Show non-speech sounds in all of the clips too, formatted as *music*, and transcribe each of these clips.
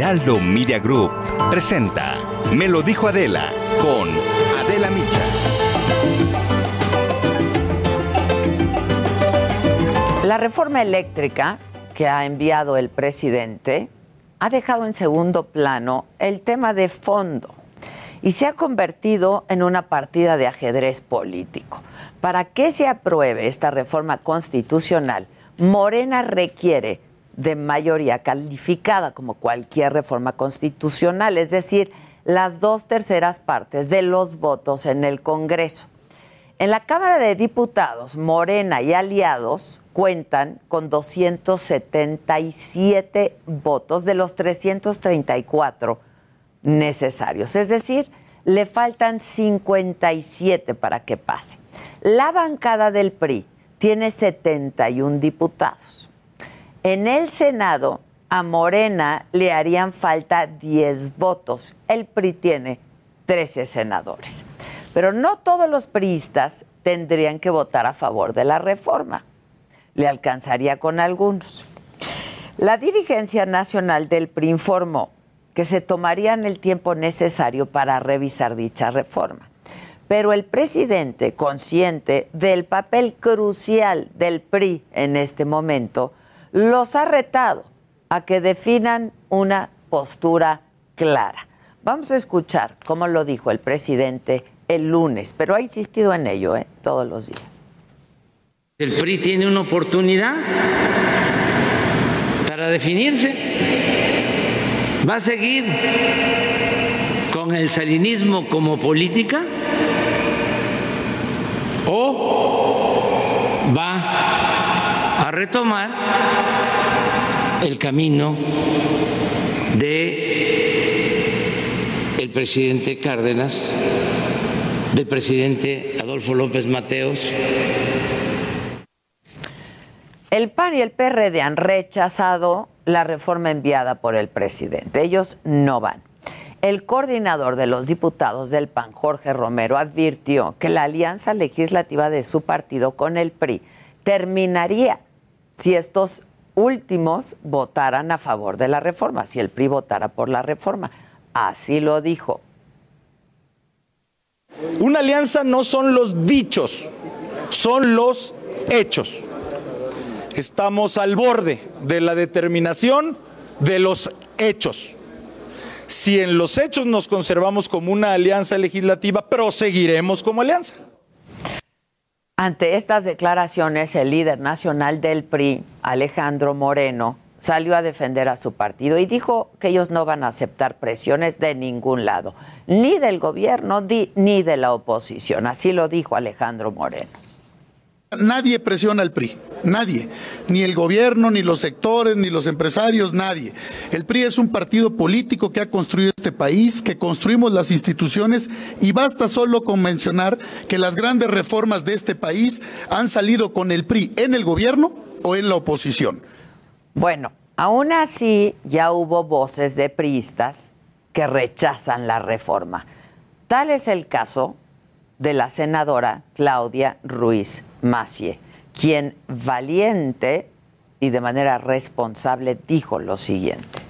Heraldo Media Group presenta Me lo dijo Adela con Adela Micha. La reforma eléctrica que ha enviado el presidente ha dejado en segundo plano el tema de fondo y se ha convertido en una partida de ajedrez político. Para que se apruebe esta reforma constitucional, Morena requiere de mayoría calificada como cualquier reforma constitucional, es decir, las dos terceras partes de los votos en el Congreso. En la Cámara de Diputados, Morena y aliados cuentan con 277 votos de los 334 necesarios, es decir, le faltan 57 para que pase. La bancada del PRI tiene 71 diputados. En el Senado, a Morena le harían falta 10 votos. El PRI tiene 13 senadores. Pero no todos los priistas tendrían que votar a favor de la reforma. Le alcanzaría con algunos. La dirigencia nacional del PRI informó que se tomarían el tiempo necesario para revisar dicha reforma. Pero el presidente, consciente del papel crucial del PRI en este momento, los ha retado a que definan una postura clara. Vamos a escuchar cómo lo dijo el presidente el lunes, pero ha insistido en ello ¿eh? todos los días. El PRI tiene una oportunidad para definirse. ¿Va a seguir con el salinismo como política? ¿O va retomar el camino de el presidente Cárdenas, del presidente Adolfo López Mateos. El PAN y el PRD han rechazado la reforma enviada por el presidente. Ellos no van. El coordinador de los diputados del PAN, Jorge Romero, advirtió que la alianza legislativa de su partido con el PRI terminaría si estos últimos votaran a favor de la reforma, si el PRI votara por la reforma. Así lo dijo. Una alianza no son los dichos, son los hechos. Estamos al borde de la determinación de los hechos. Si en los hechos nos conservamos como una alianza legislativa, proseguiremos como alianza. Ante estas declaraciones, el líder nacional del PRI, Alejandro Moreno, salió a defender a su partido y dijo que ellos no van a aceptar presiones de ningún lado, ni del gobierno ni de la oposición. Así lo dijo Alejandro Moreno. Nadie presiona al PRI, nadie, ni el gobierno, ni los sectores, ni los empresarios, nadie. El PRI es un partido político que ha construido este país, que construimos las instituciones y basta solo con mencionar que las grandes reformas de este país han salido con el PRI en el gobierno o en la oposición. Bueno, aún así ya hubo voces de priistas que rechazan la reforma. Tal es el caso de la senadora Claudia Ruiz Macie, quien valiente y de manera responsable dijo lo siguiente.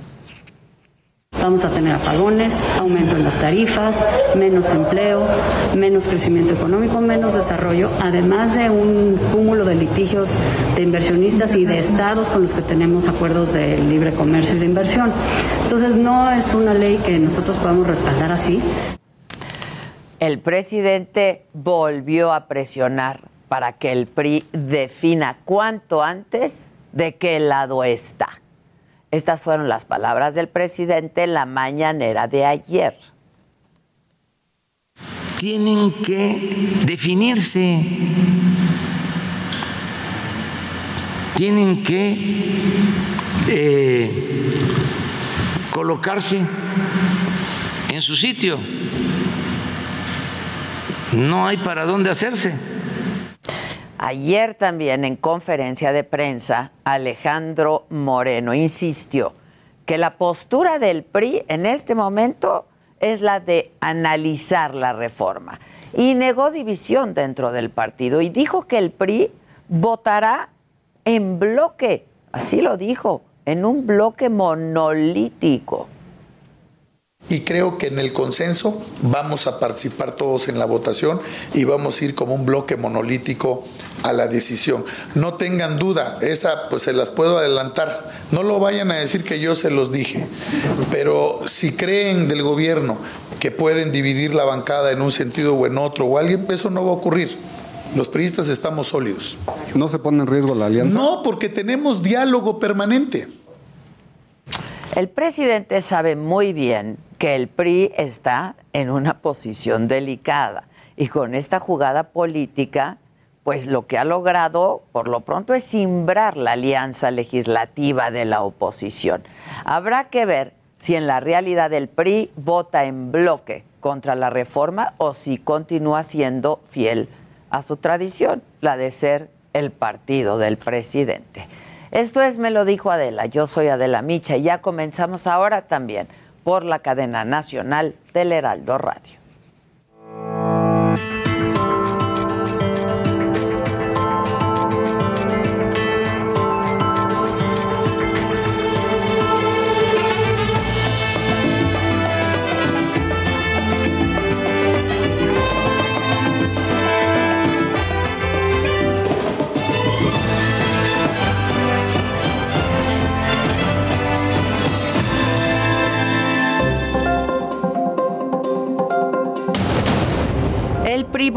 Vamos a tener apagones, aumento en las tarifas, menos empleo, menos crecimiento económico, menos desarrollo, además de un cúmulo de litigios de inversionistas y de estados con los que tenemos acuerdos de libre comercio y de inversión. Entonces no es una ley que nosotros podamos respaldar así. El presidente volvió a presionar para que el PRI defina cuanto antes de qué lado está. Estas fueron las palabras del presidente en la mañanera de ayer. Tienen que definirse, tienen que eh, colocarse en su sitio. No hay para dónde hacerse. Ayer también en conferencia de prensa, Alejandro Moreno insistió que la postura del PRI en este momento es la de analizar la reforma y negó división dentro del partido y dijo que el PRI votará en bloque, así lo dijo, en un bloque monolítico. Y creo que en el consenso vamos a participar todos en la votación y vamos a ir como un bloque monolítico a la decisión. No tengan duda, esa pues se las puedo adelantar. No lo vayan a decir que yo se los dije, pero si creen del gobierno que pueden dividir la bancada en un sentido o en otro o alguien, eso no va a ocurrir. Los priistas estamos sólidos. ¿No se pone en riesgo la alianza? No, porque tenemos diálogo permanente. El presidente sabe muy bien que el PRI está en una posición delicada y con esta jugada política, pues lo que ha logrado por lo pronto es simbrar la alianza legislativa de la oposición. Habrá que ver si en la realidad el PRI vota en bloque contra la reforma o si continúa siendo fiel a su tradición, la de ser el partido del presidente. Esto es Me lo dijo Adela, yo soy Adela Micha y ya comenzamos ahora también por la cadena nacional del Heraldo Radio.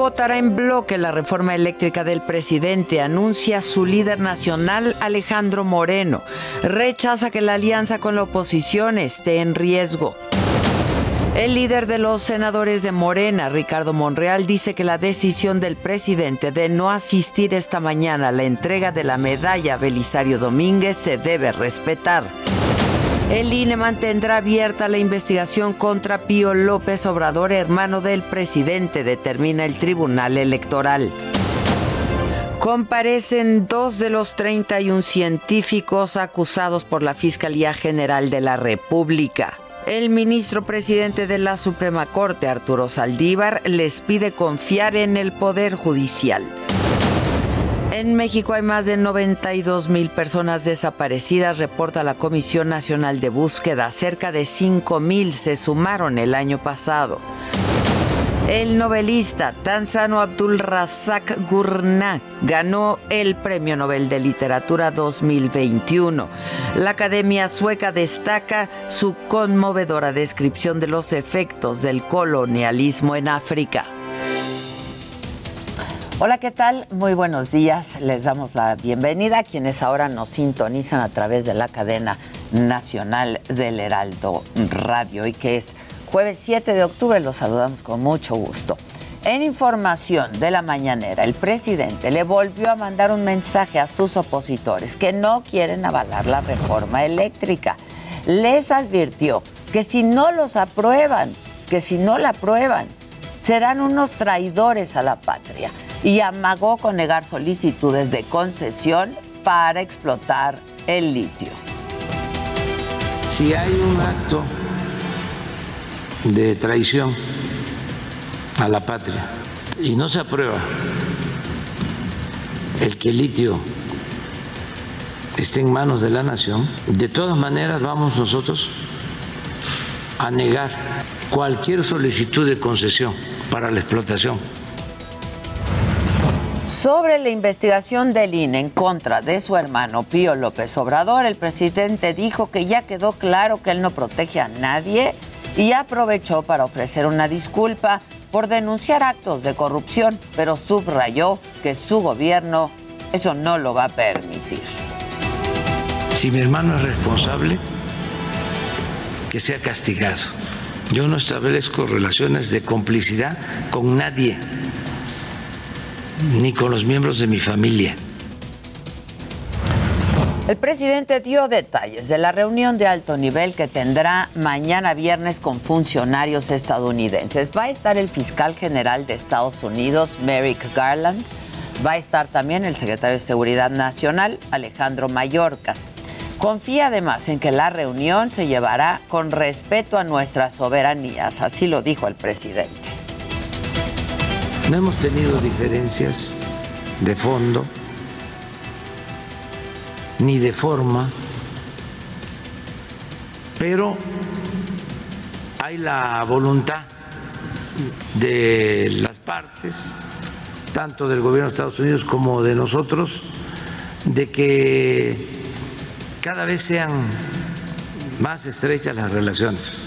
Votará en bloque la reforma eléctrica del presidente, anuncia su líder nacional Alejandro Moreno. Rechaza que la alianza con la oposición esté en riesgo. El líder de los senadores de Morena, Ricardo Monreal, dice que la decisión del presidente de no asistir esta mañana a la entrega de la medalla Belisario Domínguez se debe respetar. El INE mantendrá abierta la investigación contra Pío López Obrador, hermano del presidente, determina el Tribunal Electoral. Comparecen dos de los 31 científicos acusados por la Fiscalía General de la República. El ministro presidente de la Suprema Corte, Arturo Saldívar, les pide confiar en el Poder Judicial. En México hay más de 92 mil personas desaparecidas, reporta la Comisión Nacional de Búsqueda. Cerca de 5 mil se sumaron el año pasado. El novelista Tanzano Abdul Razak Gurnah ganó el Premio Nobel de Literatura 2021. La Academia Sueca destaca su conmovedora descripción de los efectos del colonialismo en África. Hola, ¿qué tal? Muy buenos días. Les damos la bienvenida a quienes ahora nos sintonizan a través de la cadena nacional del Heraldo Radio y que es jueves 7 de octubre. Los saludamos con mucho gusto. En información de la mañanera, el presidente le volvió a mandar un mensaje a sus opositores que no quieren avalar la reforma eléctrica. Les advirtió que si no los aprueban, que si no la aprueban, serán unos traidores a la patria y amagó con negar solicitudes de concesión para explotar el litio. Si hay un acto de traición a la patria y no se aprueba el que el litio esté en manos de la nación, de todas maneras vamos nosotros a negar cualquier solicitud de concesión para la explotación sobre la investigación del INE en contra de su hermano Pío López Obrador, el presidente dijo que ya quedó claro que él no protege a nadie y aprovechó para ofrecer una disculpa por denunciar actos de corrupción, pero subrayó que su gobierno eso no lo va a permitir. Si mi hermano es responsable, que sea castigado. Yo no establezco relaciones de complicidad con nadie ni con los miembros de mi familia. El presidente dio detalles de la reunión de alto nivel que tendrá mañana viernes con funcionarios estadounidenses. Va a estar el fiscal general de Estados Unidos, Merrick Garland. Va a estar también el secretario de Seguridad Nacional, Alejandro Mayorkas. Confía además en que la reunión se llevará con respeto a nuestras soberanías, así lo dijo el presidente. No hemos tenido diferencias de fondo ni de forma, pero hay la voluntad de las partes, tanto del gobierno de Estados Unidos como de nosotros, de que cada vez sean más estrechas las relaciones.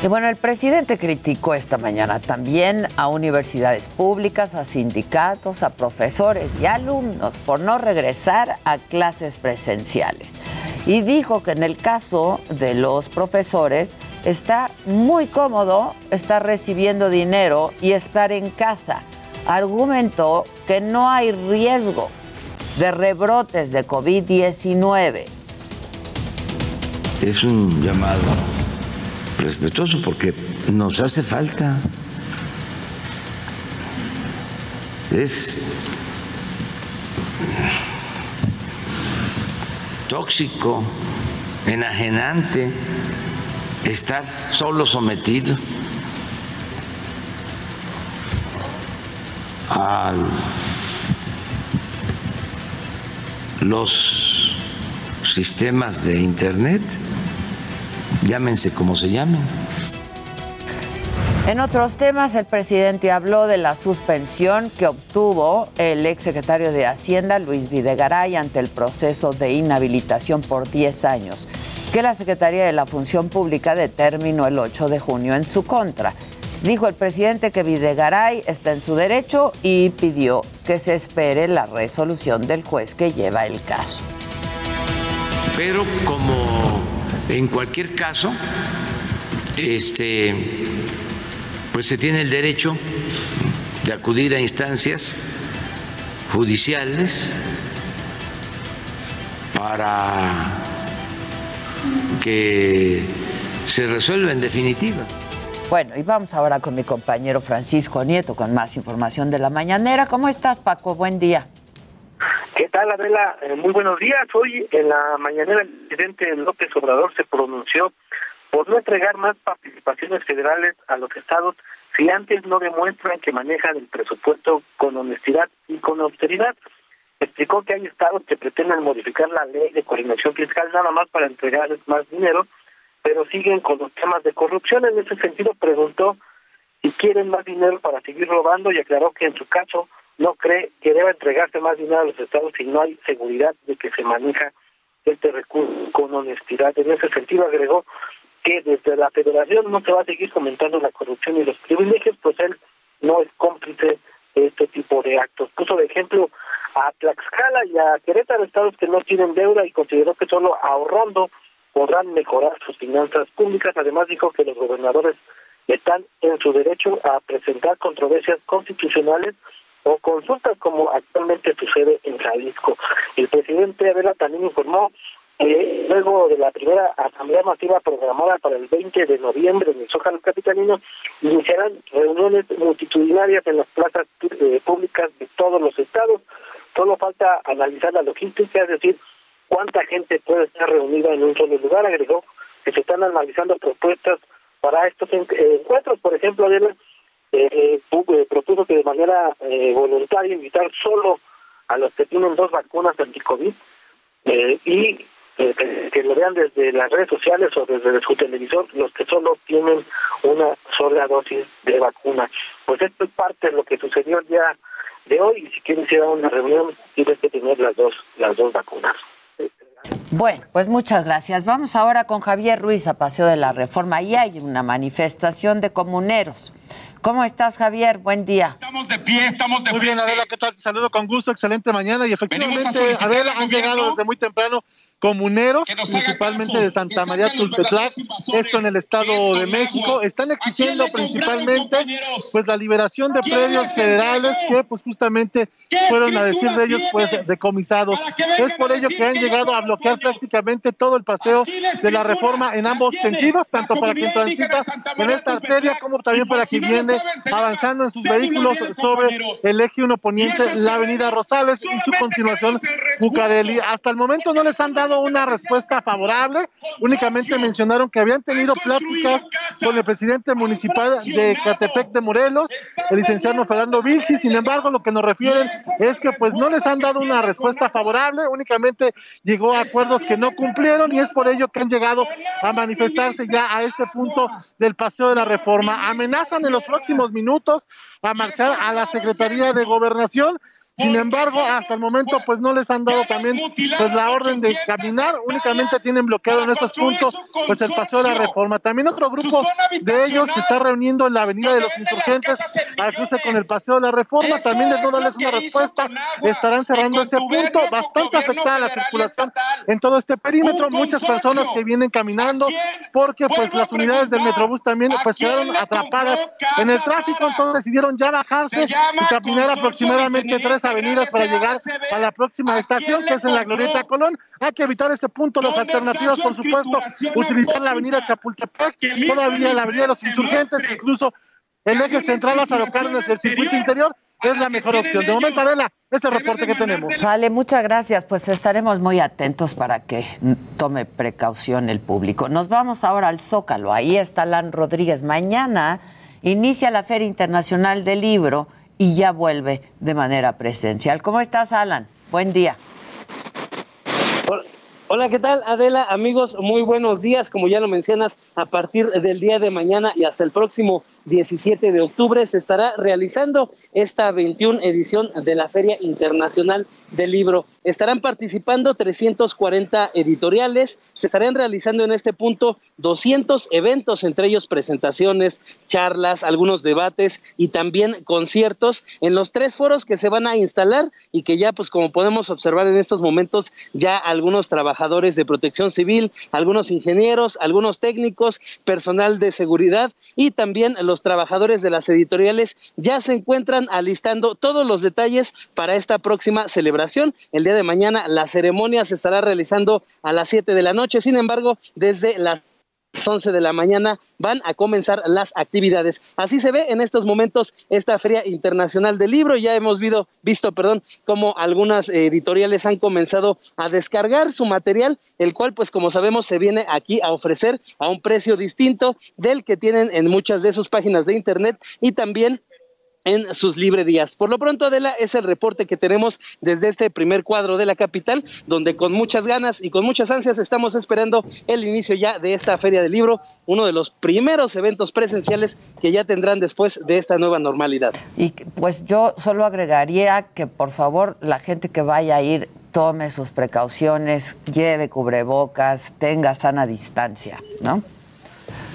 Y bueno, el presidente criticó esta mañana también a universidades públicas, a sindicatos, a profesores y alumnos por no regresar a clases presenciales. Y dijo que en el caso de los profesores está muy cómodo estar recibiendo dinero y estar en casa. Argumentó que no hay riesgo de rebrotes de COVID-19. Es un llamado respetuoso porque nos hace falta. Es tóxico, enajenante estar solo sometido a los sistemas de Internet llámense como se llamen. En otros temas, el presidente habló de la suspensión que obtuvo el exsecretario de Hacienda, Luis Videgaray, ante el proceso de inhabilitación por 10 años, que la Secretaría de la Función Pública determinó el 8 de junio en su contra. Dijo el presidente que Videgaray está en su derecho y pidió que se espere la resolución del juez que lleva el caso. Pero como en cualquier caso, este, pues se tiene el derecho de acudir a instancias judiciales para que se resuelva en definitiva. Bueno, y vamos ahora con mi compañero Francisco Nieto con más información de la mañanera. ¿Cómo estás, Paco? Buen día. ¿Qué tal, Adela? Eh, muy buenos días. Hoy en la mañanera el presidente López Obrador se pronunció por no entregar más participaciones federales a los estados si antes no demuestran que manejan el presupuesto con honestidad y con austeridad. Explicó que hay estados que pretenden modificar la ley de coordinación fiscal nada más para entregarles más dinero, pero siguen con los temas de corrupción. En ese sentido preguntó si quieren más dinero para seguir robando y aclaró que en su caso no cree que deba entregarse más dinero a los estados si no hay seguridad de que se maneja este recurso con honestidad. En ese sentido agregó que desde la federación no se va a seguir comentando la corrupción y los privilegios, pues él no es cómplice de este tipo de actos. Puso de ejemplo a Tlaxcala y a Querétaro, estados que no tienen deuda y consideró que solo ahorrando podrán mejorar sus finanzas públicas. Además dijo que los gobernadores están en su derecho a presentar controversias constitucionales o consultas como actualmente sucede en Jalisco. El presidente Avela también informó que luego de la primera asamblea masiva programada para el 20 de noviembre en el Zócalo Capitalino, iniciarán reuniones multitudinarias en las plazas eh, públicas de todos los estados. Solo falta analizar la logística, es decir, cuánta gente puede estar reunida en un solo lugar. Agregó que se están analizando propuestas para estos encuentros, por ejemplo, de eh, eh, propuso que de manera eh, voluntaria invitar solo a los que tienen dos vacunas anti-COVID eh, y eh, que, lo vean desde las redes sociales o desde su televisor, los que solo tienen una sola dosis de vacuna. Pues esto es parte de lo que sucedió el día de hoy y si quieres ir a una reunión tienes que tener las dos, las dos vacunas. Bueno, pues muchas gracias. Vamos ahora con Javier Ruiz a Paseo de la Reforma. Ahí hay una manifestación de comuneros. ¿Cómo estás, Javier? Buen día. Estamos de pie, estamos de Muy bien, Adela, ¿qué tal? Te saludo con gusto, excelente mañana. Y efectivamente, Adela, han llegado desde muy temprano comuneros, principalmente de Santa María Tulpetlac, esto en el Estado de México, están exigiendo principalmente pues la liberación de predios federales que pues justamente fueron a decir de ellos pues decomisados. Es por ello que han llegado a bloquear prácticamente todo el paseo de la reforma en ambos sentidos, tanto para quien transita en esta arteria como también para quien viene avanzando en sus vehículos sobre el eje 1 poniente, la avenida Rosales y su continuación Bucareli. Hasta el momento no les han dado una respuesta favorable, únicamente mencionaron que habían tenido pláticas con el presidente municipal de Catepec de Morelos, el licenciado Fernando Vilchi, sin embargo lo que nos refieren es que pues no les han dado una respuesta favorable, únicamente llegó a acuerdos que no cumplieron y es por ello que han llegado a manifestarse ya a este punto del paseo de la reforma. Amenazan en los próximos minutos a marchar a la Secretaría de Gobernación sin embargo, hasta el momento pues no les han dado también pues la orden de caminar, únicamente tienen bloqueado en estos puntos pues el paseo de la reforma. También otro grupo de ellos se está reuniendo en la avenida de los insurgentes al cruce con el paseo de la reforma, también les no darles una respuesta, estarán cerrando ese punto, bastante afectada la circulación en todo este perímetro, muchas personas que vienen caminando porque pues las unidades del Metrobús también pues quedaron atrapadas en el tráfico, entonces decidieron ya bajarse y caminar aproximadamente tres avenidas para llegar a la próxima estación, que es en la Glorieta Colón. Hay que evitar este punto. Las alternativas, por supuesto, utilizar la avenida Chapultepec, todavía la avenida de los insurgentes, incluso el eje central Lázaro Cárdenas, el circuito interior, es la mejor opción. De momento, Adela, ese reporte que tenemos. Sale, muchas gracias. Pues estaremos muy atentos para que tome precaución el público. Nos vamos ahora al Zócalo. Ahí está Lan Rodríguez. Mañana inicia la Feria Internacional del Libro y ya vuelve de manera presencial. ¿Cómo estás, Alan? Buen día. Hola, ¿qué tal Adela? Amigos, muy buenos días. Como ya lo mencionas, a partir del día de mañana y hasta el próximo 17 de octubre se estará realizando esta 21 edición de la Feria Internacional del Libro. Estarán participando 340 editoriales, se estarán realizando en este punto 200 eventos, entre ellos presentaciones, charlas, algunos debates y también conciertos en los tres foros que se van a instalar y que ya pues como podemos observar en estos momentos ya algunos trabajadores de protección civil, algunos ingenieros, algunos técnicos, personal de seguridad y también los trabajadores de las editoriales ya se encuentran alistando todos los detalles para esta próxima celebración. El día de mañana la ceremonia se estará realizando a las 7 de la noche, sin embargo, desde las 11 de la mañana van a comenzar las actividades. Así se ve en estos momentos esta Feria Internacional del Libro. Ya hemos visto, visto perdón, cómo algunas editoriales han comenzado a descargar su material, el cual, pues como sabemos, se viene aquí a ofrecer a un precio distinto del que tienen en muchas de sus páginas de Internet y también en sus librerías. Por lo pronto, Adela, es el reporte que tenemos desde este primer cuadro de la capital, donde con muchas ganas y con muchas ansias estamos esperando el inicio ya de esta Feria del Libro, uno de los primeros eventos presenciales que ya tendrán después de esta nueva normalidad. Y pues yo solo agregaría que por favor la gente que vaya a ir tome sus precauciones, lleve cubrebocas, tenga sana distancia, ¿no?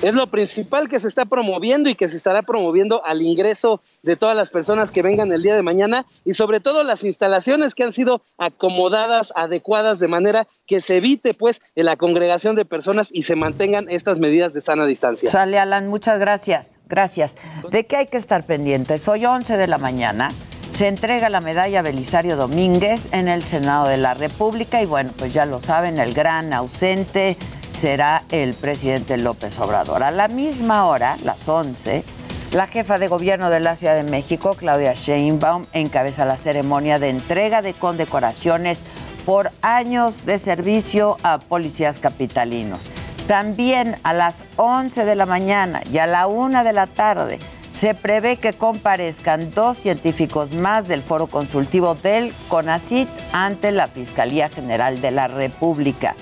Es lo principal que se está promoviendo y que se estará promoviendo al ingreso de todas las personas que vengan el día de mañana y sobre todo las instalaciones que han sido acomodadas, adecuadas de manera que se evite pues la congregación de personas y se mantengan estas medidas de sana distancia. Sale Alan, muchas gracias. Gracias. ¿De qué hay que estar pendientes? Hoy 11 de la mañana se entrega la medalla Belisario Domínguez en el Senado de la República y bueno, pues ya lo saben, el gran ausente será el presidente López Obrador. A la misma hora, las 11, la jefa de gobierno de la Ciudad de México, Claudia Sheinbaum, encabeza la ceremonia de entrega de condecoraciones por años de servicio a policías capitalinos. También a las 11 de la mañana y a la 1 de la tarde se prevé que comparezcan dos científicos más del foro consultivo del CONACIT ante la Fiscalía General de la República.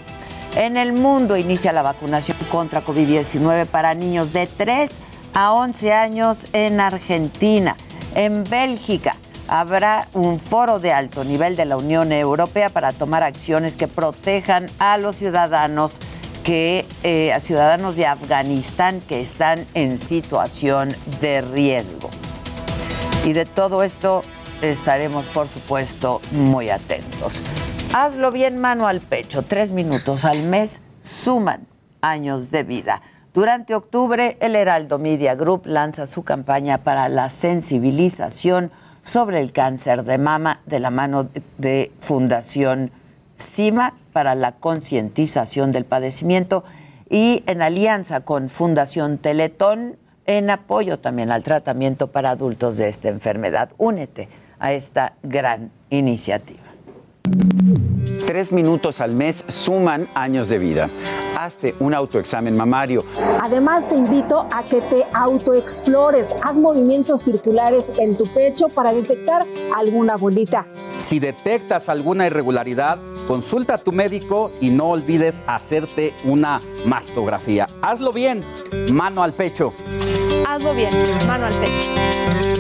En el mundo inicia la vacunación contra COVID-19 para niños de 3 a 11 años en Argentina. En Bélgica habrá un foro de alto nivel de la Unión Europea para tomar acciones que protejan a los ciudadanos que eh, a ciudadanos de Afganistán que están en situación de riesgo. Y de todo esto estaremos, por supuesto, muy atentos. Hazlo bien mano al pecho. Tres minutos al mes suman años de vida. Durante octubre, el Heraldo Media Group lanza su campaña para la sensibilización sobre el cáncer de mama de la mano de Fundación CIMA para la concientización del padecimiento y en alianza con Fundación Teletón en apoyo también al tratamiento para adultos de esta enfermedad. Únete a esta gran iniciativa. Tres minutos al mes suman años de vida. Hazte un autoexamen mamario. Además, te invito a que te autoexplores. Haz movimientos circulares en tu pecho para detectar alguna bolita. Si detectas alguna irregularidad, consulta a tu médico y no olvides hacerte una mastografía. Hazlo bien, mano al pecho. Hazlo bien, mano al pecho.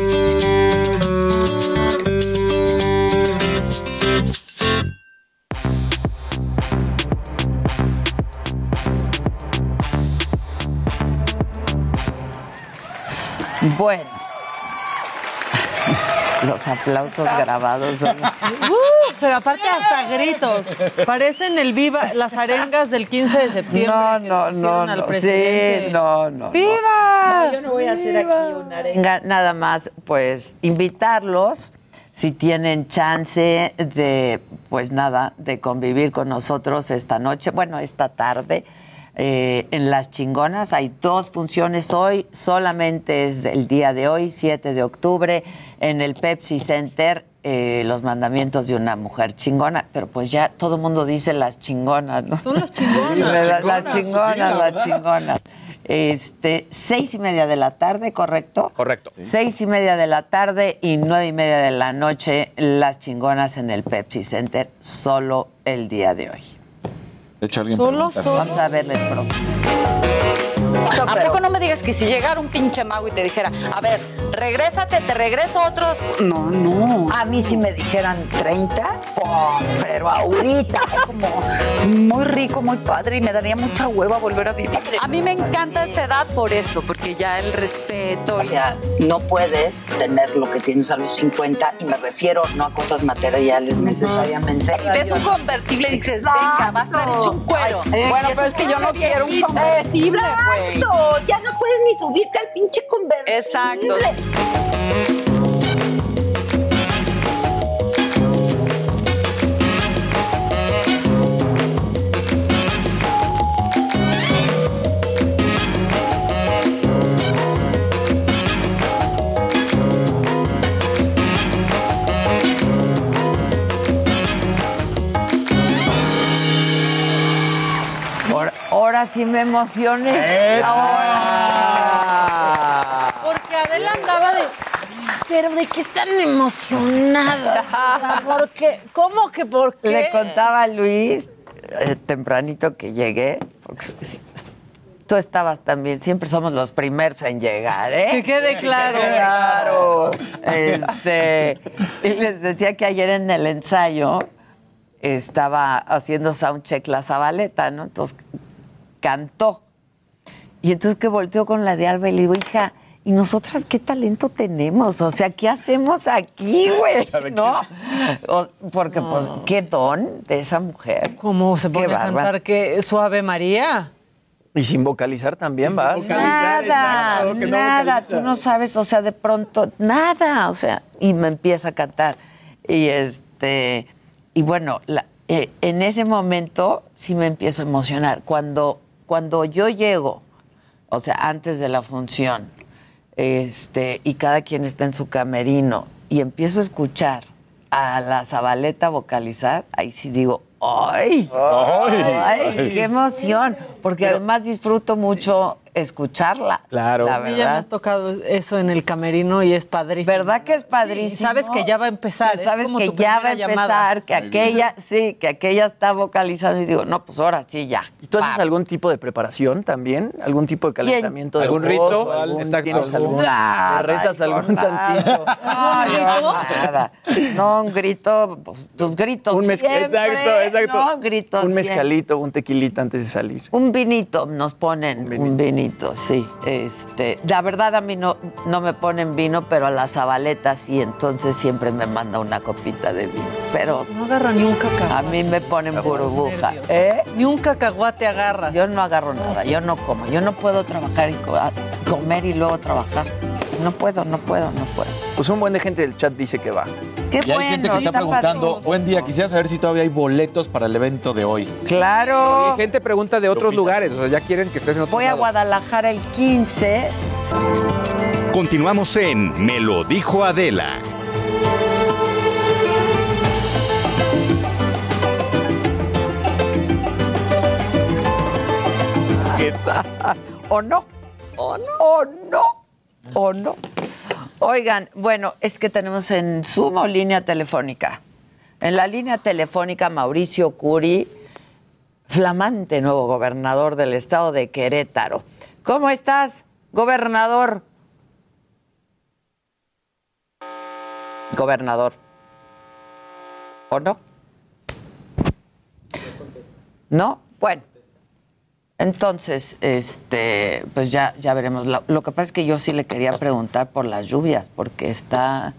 Bueno. *laughs* Los aplausos grabados son... *laughs* Uh, pero aparte hasta gritos. Parecen el viva, las arengas del 15 de septiembre. No, que no, no, al no, presidente. sí, no, no. ¡Viva! No, yo no voy a hacer aquí una arenga. Nada más, pues, invitarlos, si tienen chance de, pues nada, de convivir con nosotros esta noche, bueno, esta tarde, eh, en Las Chingonas. Hay dos funciones hoy, solamente es el día de hoy, 7 de octubre, en el Pepsi Center. eh, los mandamientos de una mujer chingona, pero pues ya todo el mundo dice las chingonas, ¿no? Son las *laughs* chingonas. Las Chingonas, chingonas, sí, la las chingonas. Este, seis y media de la tarde, ¿correcto? Correcto. Seis y media de la tarde y nueve y media de la noche, las chingonas en el Pepsi Center, solo el día de hoy. De hecho, alguien Solo, solo. Vamos a verle el ¿A poco no me digas que si llegara un pinche mago y te dijera, a ver, regrésate, te regreso otros? No, no. A mí si me dijeran 30, oh, pero ahorita. *laughs* como muy rico, muy padre y me daría mucha hueva volver a vivir. A mí me encanta esta edad por eso, porque ya el respeto. Ya, no puedes tener lo que tienes a los 50 y me refiero no a cosas materiales necesariamente. Y ves un convertible y dices, venga, va a estar hecho un cuero. Ay, bueno, pero es que yo no quiero un convertible, Exacto. Ya no puedes ni subirte al pinche convertible. Exacto. Ahora, sí me emocioné. Ahora. Porque Adela andaba de. Pero de qué están emocionada. *laughs* ¿Por qué? ¿Cómo que por qué? Le contaba a Luis eh, tempranito que llegué. porque tú estabas también, siempre somos los primeros en llegar, ¿eh? Que quede claro. Claro. *laughs* Este, y les decía que ayer en el ensayo estaba haciendo soundcheck la Zabaleta, ¿no? Entonces cantó. Y entonces que volteó con la de Alba y le digo, hija, ¿y nosotras qué talento tenemos? O sea, ¿qué hacemos aquí, güey? *laughs* ¿No? O- porque, pues, qué don de esa mujer. ¿Cómo se Qué bárbaro. cantar que Suave María? Y sin vocalizar también vas. Nada, que no nada, vocaliza. tú no sabes, o sea, de pronto, nada, o sea, y me empieza a cantar. Y este, y bueno, la- eh, en ese momento sí me empiezo a emocionar. Cuando, cuando yo llego, o sea, antes de la función, este, y cada quien está en su camerino, y empiezo a escuchar a la Zabaleta vocalizar, ahí sí digo, ¡ay! Ay. ¡Ay! Ay. ¡Qué emoción! Porque además disfruto mucho escucharla. Claro. La A mí ya me ha verdad. tocado eso en el camerino y es padrísimo. ¿Verdad que es padrísimo? Y sabes que ya va a empezar. Es sabes como que tu ya va a empezar, llamada. que aquella, sí, que aquella está vocalizando y digo, no, pues ahora sí ya. ¿Y tú haces algún tipo de preparación también? ¿Algún tipo de calentamiento de ¿Algún voz? rito? ¿O algún- Exacto, ¿Tienes algún- algún, Nada, ¿te rezas algún nada. santito? *laughs* No, yo nada. No, un grito, pues, tus gritos Un mezcal- siempre, exacto, exacto. No, gritos Un siempre. mezcalito, un tequilita antes de salir. Un vinito, nos ponen un vinito, sí. Este, la verdad a mí no, no me ponen vino, pero a la Zabaleta sí, entonces siempre me manda una copita de vino. Pero No agarra ni un cacahuate. a mí me ponen burbuja. ¿Eh? Ni un cacahuate agarra. Yo no agarro nada, yo no como, yo no puedo trabajar y co- comer y luego trabajar. No puedo, no puedo, no puedo. Pues un buen de gente del chat dice que va. Qué Y hay bueno, gente que está preguntando, padrísimo. buen día, quisiera saber si todavía hay boletos para el evento de hoy. Claro. Y gente pregunta de otros Lupita. lugares, o sea, ya quieren que estés en otro Voy a Guadalajara el 15 Continuamos en Me lo dijo Adela. ¿Qué tal? ¿O no? ¿O no? ¿O no? ¿O no? Oigan, bueno, es que tenemos en Sumo línea telefónica. En la línea telefónica Mauricio Curi, flamante nuevo gobernador del estado de Querétaro. ¿Cómo estás, gobernador? Gobernador. ¿O no? ¿No? Bueno. Entonces, este, pues ya, ya veremos. Lo, lo que pasa es que yo sí le quería preguntar por las lluvias, porque está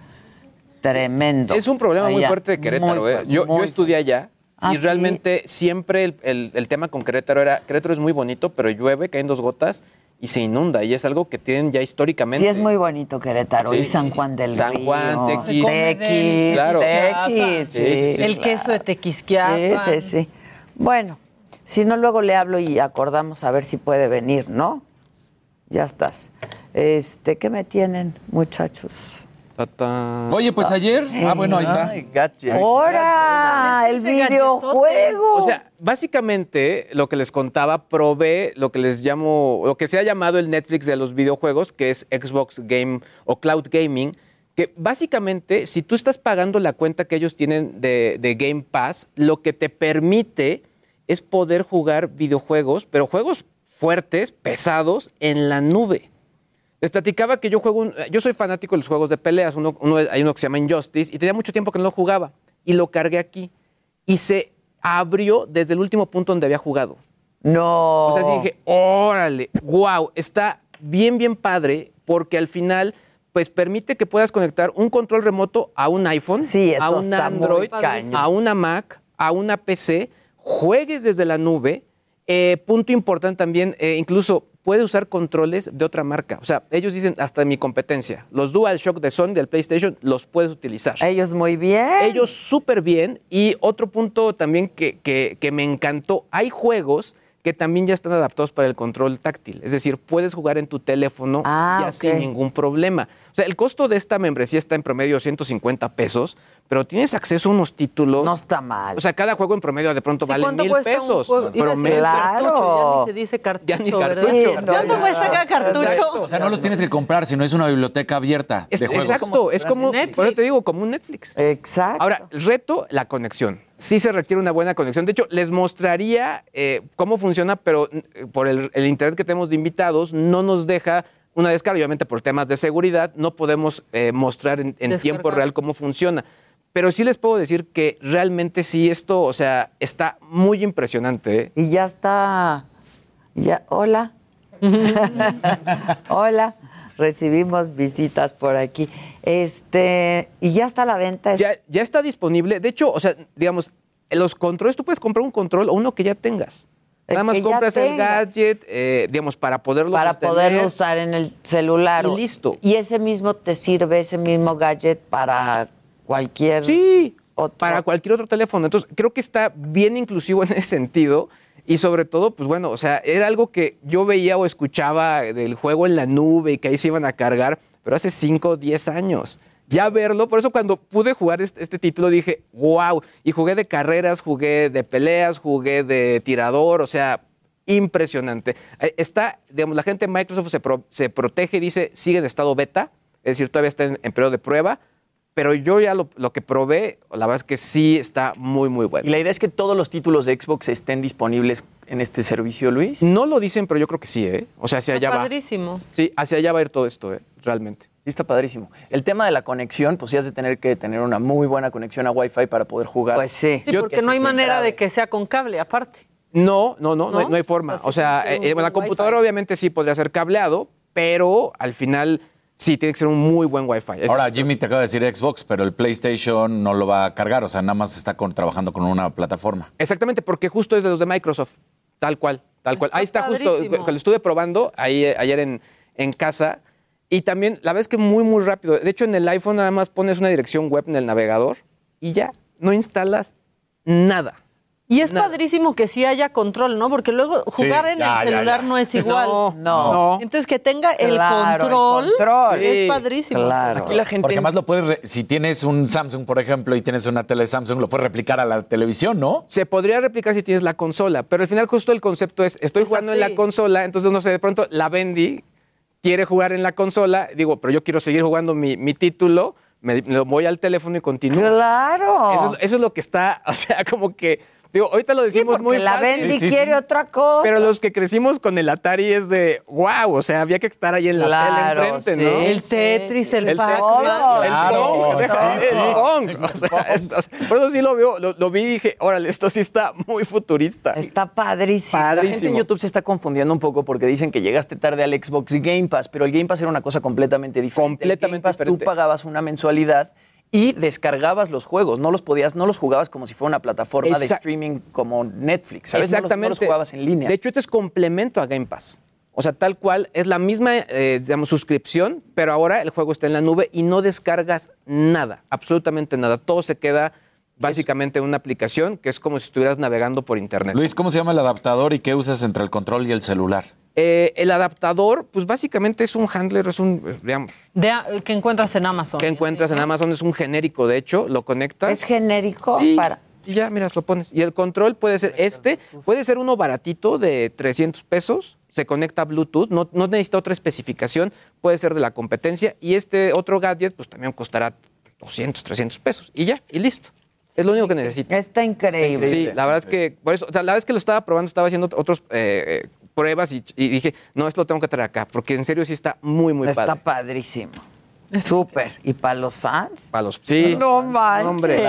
tremendo. Es un problema muy fuerte de Querétaro. ¿eh? Yo, yo estudié allá Ah, y ¿sí? realmente siempre el, el- el tema con Querétaro era, Querétaro es muy bonito, pero llueve, caen dos gotas y se inunda. Y es algo que tienen ya históricamente. Sí, es muy bonito Querétaro Sí. y San Juan del San Río. Juan, Tequis. Tequis, Claro. Tequis, Sí, sí, sí. El queso de Tequisquiapan. Sí, sí, sí. Bueno, si no, luego le hablo y acordamos a ver si puede venir, ¿no? Ya estás. Este, ¿qué me tienen, muchachos? Oye, pues ayer. Ah, bueno, ahí está. ¡Ahora! ¡El videojuego! O sea, básicamente lo que les contaba probé lo que les llamo, lo que se ha llamado el Netflix de los videojuegos, que es Xbox Game o Cloud Gaming, que básicamente si tú estás pagando la cuenta que ellos tienen de, de Game Pass, lo que te permite es poder jugar videojuegos, pero juegos fuertes, pesados, en la nube. Les platicaba que yo juego, un- yo soy fanático de los juegos de peleas. Uno, uno- hay uno que se llama Injustice y tenía mucho tiempo que no lo jugaba y lo cargué aquí y se abrió desde el último punto donde había jugado. No. O sea, sí dije, órale, wow, está bien, bien padre porque al final pues permite que puedas conectar un control remoto a un iPhone, Sí, a un Android, a una Mac, a una PC, juegues desde la nube. Eh, punto importante también, eh, incluso puede usar controles de otra marca. O sea, ellos dicen hasta mi competencia. Los DualShock de Sony del PlayStation los puedes utilizar. Ellos muy bien. Ellos súper bien. Y otro punto también que, que- que me encantó, hay juegos que también ya están adaptados para el control táctil. Es decir, puedes jugar en tu teléfono Ah, ya sin ningún problema. O sea, el costo de esta membresía está en promedio 150 pesos, pero tienes acceso a unos títulos. No está mal. O sea, cada juego en promedio de pronto vale ¿Cuánto mil pesos. Promedio. cartucho, ya ni se dice cartucho, Ya ni cartucho. ¿Cuánto cuesta cada cartucho? Exacto, O sea, no los tienes que comprar, sino es una biblioteca abierta Es- de juegos. exacto, es como, por eso te digo, como un Netflix. Exacto. Ahora, el reto, la conexión. Sí se requiere una buena conexión. De hecho, les mostraría eh, cómo funciona, pero eh, por el, el internet que tenemos de invitados, no nos deja una descarga. Obviamente, por temas de seguridad, no podemos eh, mostrar en, en tiempo real cómo funciona. Pero sí les puedo decir que realmente sí esto, o sea, está muy impresionante. ¿eh? Y ya está. Ya, hola. *laughs* *laughs* hola. Recibimos visitas por aquí. Este, y ya está a la venta. Ya, ya está disponible. De hecho, o sea, digamos, los controles, tú puedes comprar un control o uno que ya tengas. El Nada más compras el gadget, eh, digamos, para poderlo para sostener. poderlo usar en el celular. Y listo. Y ese mismo te sirve, ese mismo gadget para cualquier. Sí, para cualquier otro teléfono. Entonces, creo que está bien inclusivo en ese sentido. Y sobre todo, pues bueno, o sea, era algo que yo veía o escuchaba del juego en la nube y que ahí se iban a cargar, pero hace 5 o 10 años. Ya verlo, por eso cuando pude jugar este, título dije, wow. Y jugué de carreras, jugué de peleas, jugué de tirador, o sea, impresionante. Eh, Está, digamos, la gente de Microsoft se, se protege y dice, sigue en estado beta, es decir, todavía está en, en periodo de prueba, pero yo ya lo, lo que probé, la verdad es que sí está muy, muy bueno. Y la idea es que todos los títulos de Xbox estén disponibles en este servicio, Luis. No lo dicen, pero yo creo que sí, ¿eh? O sea, hacia allá va. Padrísimo. Sí, hacia allá va a ir todo esto, ¿eh? Realmente. Sí, está padrísimo. El tema de la conexión, pues sí has de tener que tener una muy buena conexión a Wi-Fi para poder jugar. Pues sí. Sí, porque no hay manera de que sea con cable, aparte. No, no, no, no, hay, ¿No? no hay forma. O O sea, eh, un la computadora obviamente sí podría ser cableado, pero al final sí tiene que ser un muy buen Wi-Fi. Ahora, Jimmy te acaba de decir Xbox, pero el PlayStation no lo va a cargar, o sea, nada más está con- trabajando con una plataforma. Exactamente, porque justo es de los de Microsoft. Tal cual, tal cual. Ahí está justo, padrísimo. que lo estuve probando ahí, eh, ayer en, en casa. Y también, la verdad es que muy, muy rápido. De hecho, en el iPhone nada más pones una dirección web en el navegador y ya, no instalas nada. Y es padrísimo que sí haya control, ¿no? Porque luego jugar en ya, el celular ya. no es igual. No, No. no. Entonces que tenga el Claro, el control, control. es padrísimo. Claro. Aquí la gente Porque además lo puedes, re- si tienes un Samsung, por ejemplo, y tienes una tele Samsung, lo puedes replicar a la televisión, ¿no? Se podría replicar si tienes la consola, pero al final justo el concepto es, estoy Es jugando en la consola, entonces no sé, de pronto la Bendy quiere jugar en la consola, digo, pero yo quiero seguir jugando mi, mi título, me, me voy al teléfono y continúo. Claro. Eso, es- eso es lo que está, *laughs* o sea, como que, digo, ahorita lo decimos muy la fácil. Bendy Sí, sí, quiere sí. otra cosa. Pero los que crecimos con el Atari es de, wow, o sea, había que estar ahí en la Claro, tele enfrente, sí. ¿no? El Tetris, el, El el Claro, Pong, el sí. *laughs* Pong. O sea, es- o sea, por eso sí lo veo, lo, lo vi y dije, órale, esto sí está muy futurista. Está padrísimo. La gente en Padrísimo. YouTube se está confundiendo un poco porque dicen que llegaste tarde al Xbox Game Pass, pero el Game Pass era una cosa completamente diferente. Completamente el Game Pass, diferente. Tú pagabas una mensualidad y descargabas los juegos, no los podías, no los jugabas como si fuera una plataforma de streaming como Netflix, ¿sabes? No los- Exactamente. No los, jugabas en línea. De hecho, este es complemento a Game Pass. O sea, tal cual, es la misma, eh, digamos, suscripción, pero ahora el juego está en la nube y no descargas nada, absolutamente nada. Todo se queda básicamente en una aplicación que es como si estuvieras navegando por internet. Luis, ¿cómo se llama el adaptador y qué usas entre el control y el celular? Eh, el adaptador, pues básicamente es un handler, es un, eh, digamos, De a- que encuentras en Amazon. que encuentras en Amazon, es un genérico, de hecho, lo conectas. Es genérico Sí, para. Y ya, mira, lo pones. Y el control puede ser este, puede ser uno baratito de 300 pesos, se conecta a Bluetooth, no, no necesita otra especificación, puede ser de la competencia. Y este otro gadget, pues también costará 200, 300 pesos. Y ya, y listo. Es lo único que necesita. Está increíble. Sí, la verdad es que, por eso, o sea, la vez que lo estaba probando, estaba haciendo otros eh, eh, pruebas y, y dije, no, esto lo tengo que traer acá, porque en serio sí está muy, muy Está padre. padrísimo. *laughs* Súper. ¿Y para los fans? Para los, sí. No manches. hombre.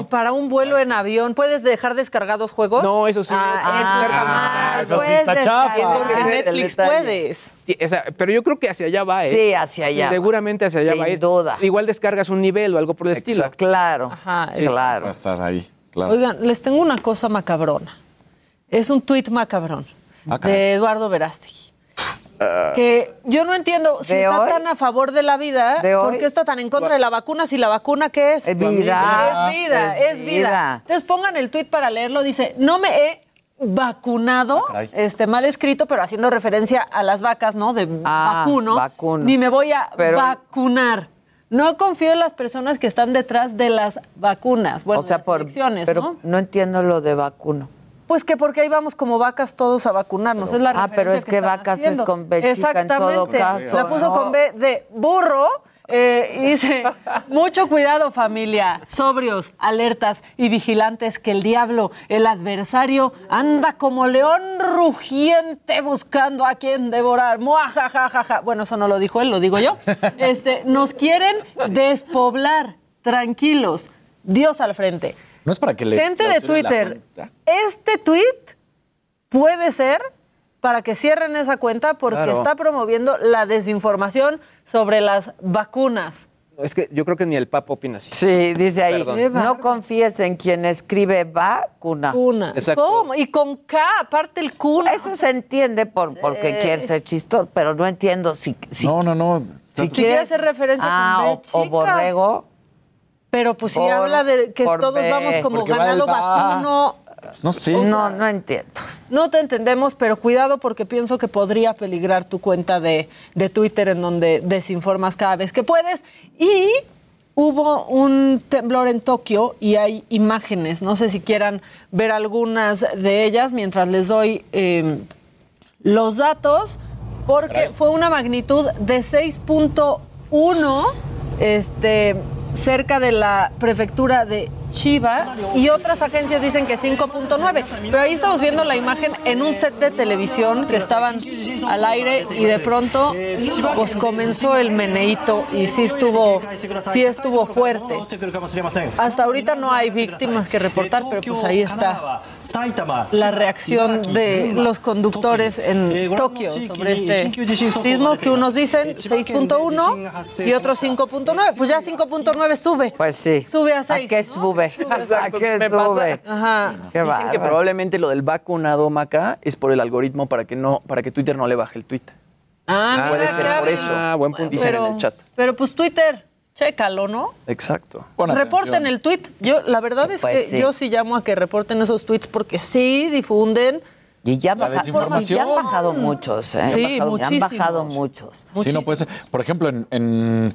Y para un vuelo en avión, ¿puedes dejar descargados juegos? No, eso sí. Ah, Ah, eso está ah, eso sí está chafa. Porque Netflix puedes. Sí, o sea, pero yo creo que hacia allá va, ¿eh? Sí, hacia allá. Seguramente hacia allá Sin va a ir. duda. Igual descargas un nivel o algo por el estilo. Claro. Ajá. Sí. Claro. Va a estar ahí, claro. Oigan, les tengo una cosa macabrona. Es un tuit macabrón Ah, de Eduardo Verástegui. Que yo no entiendo si ¿De está hoy? tan a favor de la vida, ¿De? ¿por qué está tan en contra de la vacuna si la vacuna qué es? Es vida. Es vida, Es es vida. vida. Entonces pongan el tuit para leerlo. Dice, no me he vacunado, caray. este mal escrito, pero haciendo referencia a las vacas, ¿no? De Ah, vacuno, vacuno. Ni me voy a Pero- vacunar. No confío en las personas que están detrás de las vacunas. Bueno, o sea, las por. pero ¿no? no entiendo lo de vacuno. Pues que porque ahí vamos como vacas todos a vacunarnos. es la Ah, pero es que vacas es con B chica en todo Exactamente. caso, La puso ¿no? con B de burro. eh, y dice, mucho cuidado familia, sobrios, alertas y vigilantes que el diablo, el adversario, anda como león rugiente buscando a quien devorar. Muajajajaja. Bueno, eso no lo dijo él, lo digo yo. Este, nos quieren despoblar, tranquilos, Dios al frente. No es para que le. Gente de Twitter, este tweet puede ser para que cierren esa cuenta porque Claro. está promoviendo la desinformación sobre las vacunas. Es que yo creo que ni el Papa opina así. Sí, dice ahí. Perdón. No confíes en quien escribe vacuna. Cuna. Exacto. ¿Cómo? Y con K, aparte el cuna. Eso se entiende por, porque quiere ser chistoso, pero no entiendo si, si, No, no, no. si Si quiere hacer referencia ah, con B o, o borrego. Pero pues si Por- habla de que todos B, vamos como ganado va. vacuno, Pues no sé. No, no entiendo. no te entendemos, pero cuidado porque pienso que podría peligrar tu cuenta de, de Twitter en donde desinformas cada vez que puedes. Y hubo un temblor en Tokio y hay imágenes. No sé si quieran ver algunas de ellas mientras les doy eh, los datos, porque fue una magnitud de 6.1 este, cerca de la prefectura de Chiba y otras agencias dicen que 5.9. Pero ahí estamos viendo la imagen en un set de televisión que estaban al aire y de pronto pues comenzó el meneíto y sí estuvo, sí estuvo fuerte. Hasta ahorita no hay víctimas que reportar, pero pues ahí está la reacción de los conductores en Tokio sobre este sismo que unos dicen 6.1 y otros 5.9. Pues ya 5.9 sube. Pues sí. Sube a ¿A 6. qué sube? ¿A *laughs* qué me pasa. Ajá. Qué Dicen que probablemente lo del vacunado Maca es por el algoritmo para que no, para que Twitter no le baje el tweet. Ah, Puede mira, ser por eso. Ah, buen punto. Dicen pero, en el chat. Pero pues Twitter, Chécalo, ¿no? Exacto. reporten el tweet. Yo, la verdad es Pues que sí. yo sí llamo a que reporten esos tweets porque sí difunden. Y ya, La baja- desinformación. ya han bajado muchos, ¿eh? Sí, Han bajado-. Han bajado muchos. Sí, no puede ser. Por ejemplo, en, en-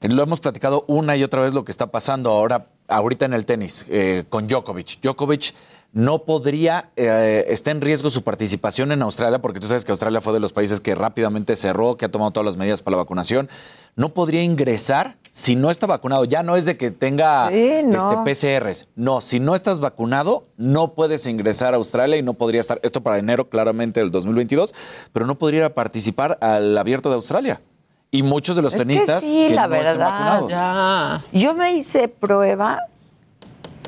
en- lo hemos platicado una y otra vez lo que está pasando ahora, ahorita en el tenis, eh, con Djokovic. Djokovic no podría, eh, está en riesgo su participación en Australia, porque tú sabes que Australia fue de los países que rápidamente cerró, que ha tomado todas las medidas para la vacunación. No podría ingresar si no está vacunado. Ya no es de que tenga Sí, no. este, PCRs. No, si no estás vacunado, no puedes ingresar a Australia y no podría estar, esto para enero claramente del 2022, pero no podría participar al abierto de Australia. Y muchos de los Es que tenistas sí, la no estén verdad. vacunados. Ya. Yo me hice prueba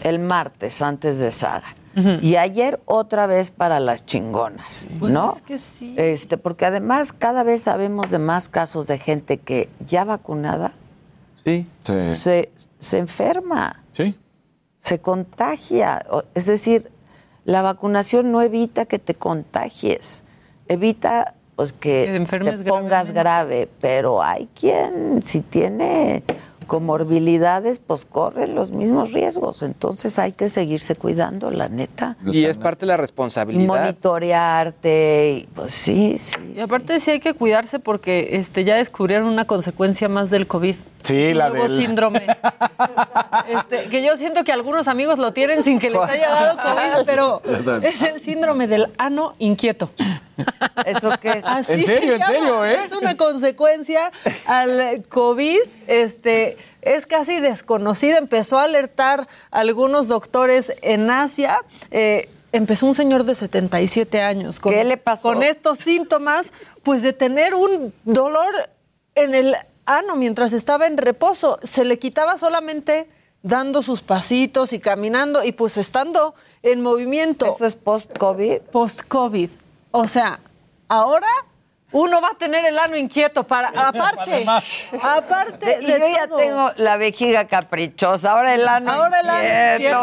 el martes antes de Saga. Y ayer otra vez para las chingonas, Pues ¿no? es que sí. Este, porque además cada vez sabemos de más casos de gente que ya vacunada Sí. Sí. se, se enferma, Sí. se contagia. Es decir, la vacunación no evita que te contagies, evita pues que, te pongas grave, pero hay quien si tiene comorbilidades, pues corre los mismos riesgos. Entonces hay que seguirse cuidando, la neta. Y es parte de la Y responsabilidad. monitorearte, y, pues sí, sí. Y aparte sí hay que cuidarse porque este ya descubrieron una consecuencia más del COVID. Sí, la nuevo del- síndrome. *laughs* Este, que yo siento que algunos amigos lo tienen sin que les haya dado COVID, *laughs* pero es el síndrome del ano inquieto. ¿Eso qué es? Así ¿En se serio, en serio, eh? Es una consecuencia al COVID. Este, es casi desconocida. Empezó a alertar a algunos doctores en Asia. Eh, empezó un señor de 77 años. Con, ¿Qué le pasó? Con estos síntomas, pues de tener un dolor en el ano mientras estaba en reposo. Se le quitaba solamente dando sus pasitos y caminando y pues estando en movimiento. ¿Eso es post-COVID? Post-COVID. O sea, ahora uno va a tener el ano inquieto para *laughs* aparte, aparte Y de yo ya tengo la vejiga caprichosa, ahora el ano Ahora el ano inquieto.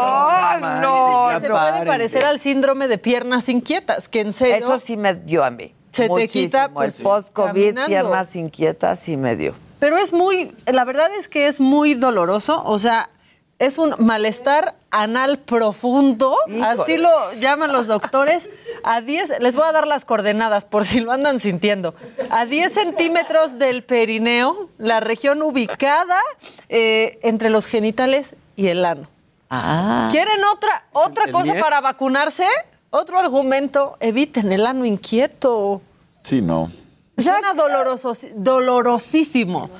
inquieto. No, se puede parecer al síndrome de piernas inquietas, que en serio Eso sí me dio a mí. Se te Muchísimo. quita, pues, el post-COVID, caminando. piernas inquietas, sí me dio. Pero es muy, la verdad es que es muy doloroso, o sea, es un malestar anal profundo, así lo llaman los doctores, a 10, les voy a dar las coordenadas por si lo andan sintiendo, a 10 centímetros del perineo, la región ubicada eh, entre los genitales y el ano. Ah. ¿Quieren otra, otra ¿El cosa 10? para vacunarse? Otro argumento, eviten el ano inquieto. Sí, no. Suena doloroso, dolorosísimo.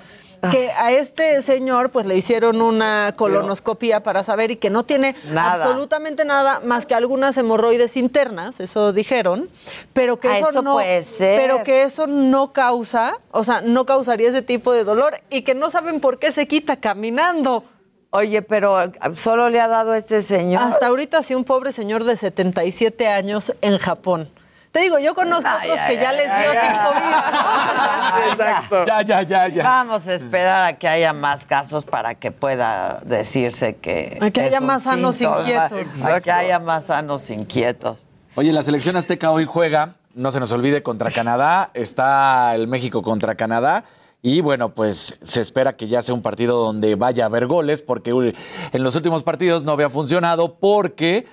Que a este señor pues le hicieron una colonoscopía para saber y que no tiene Nada. absolutamente nada más que algunas hemorroides internas, eso dijeron, pero que Ah, eso, eso no puede ser. pero que eso no causa, o sea, no causaría ese tipo de dolor y que no saben por qué se quita caminando. Oye, pero solo le ha dado a este señor. Hasta ahorita sí un pobre señor de 77 años en Japón. Te digo, yo conozco Ay, otros ay, que ya les dio sin COVID. Exacto. Ya, ya, ya, ya. Vamos a esperar a que haya más casos para que pueda decirse que. A que es haya un más sanos inquietos. A que haya más sanos inquietos. Oye, la selección azteca hoy juega, no se nos olvide, contra Canadá. Está el México contra Canadá. Y bueno, pues se espera que ya sea un partido donde vaya a haber goles, porque uy, en los últimos partidos no había funcionado porque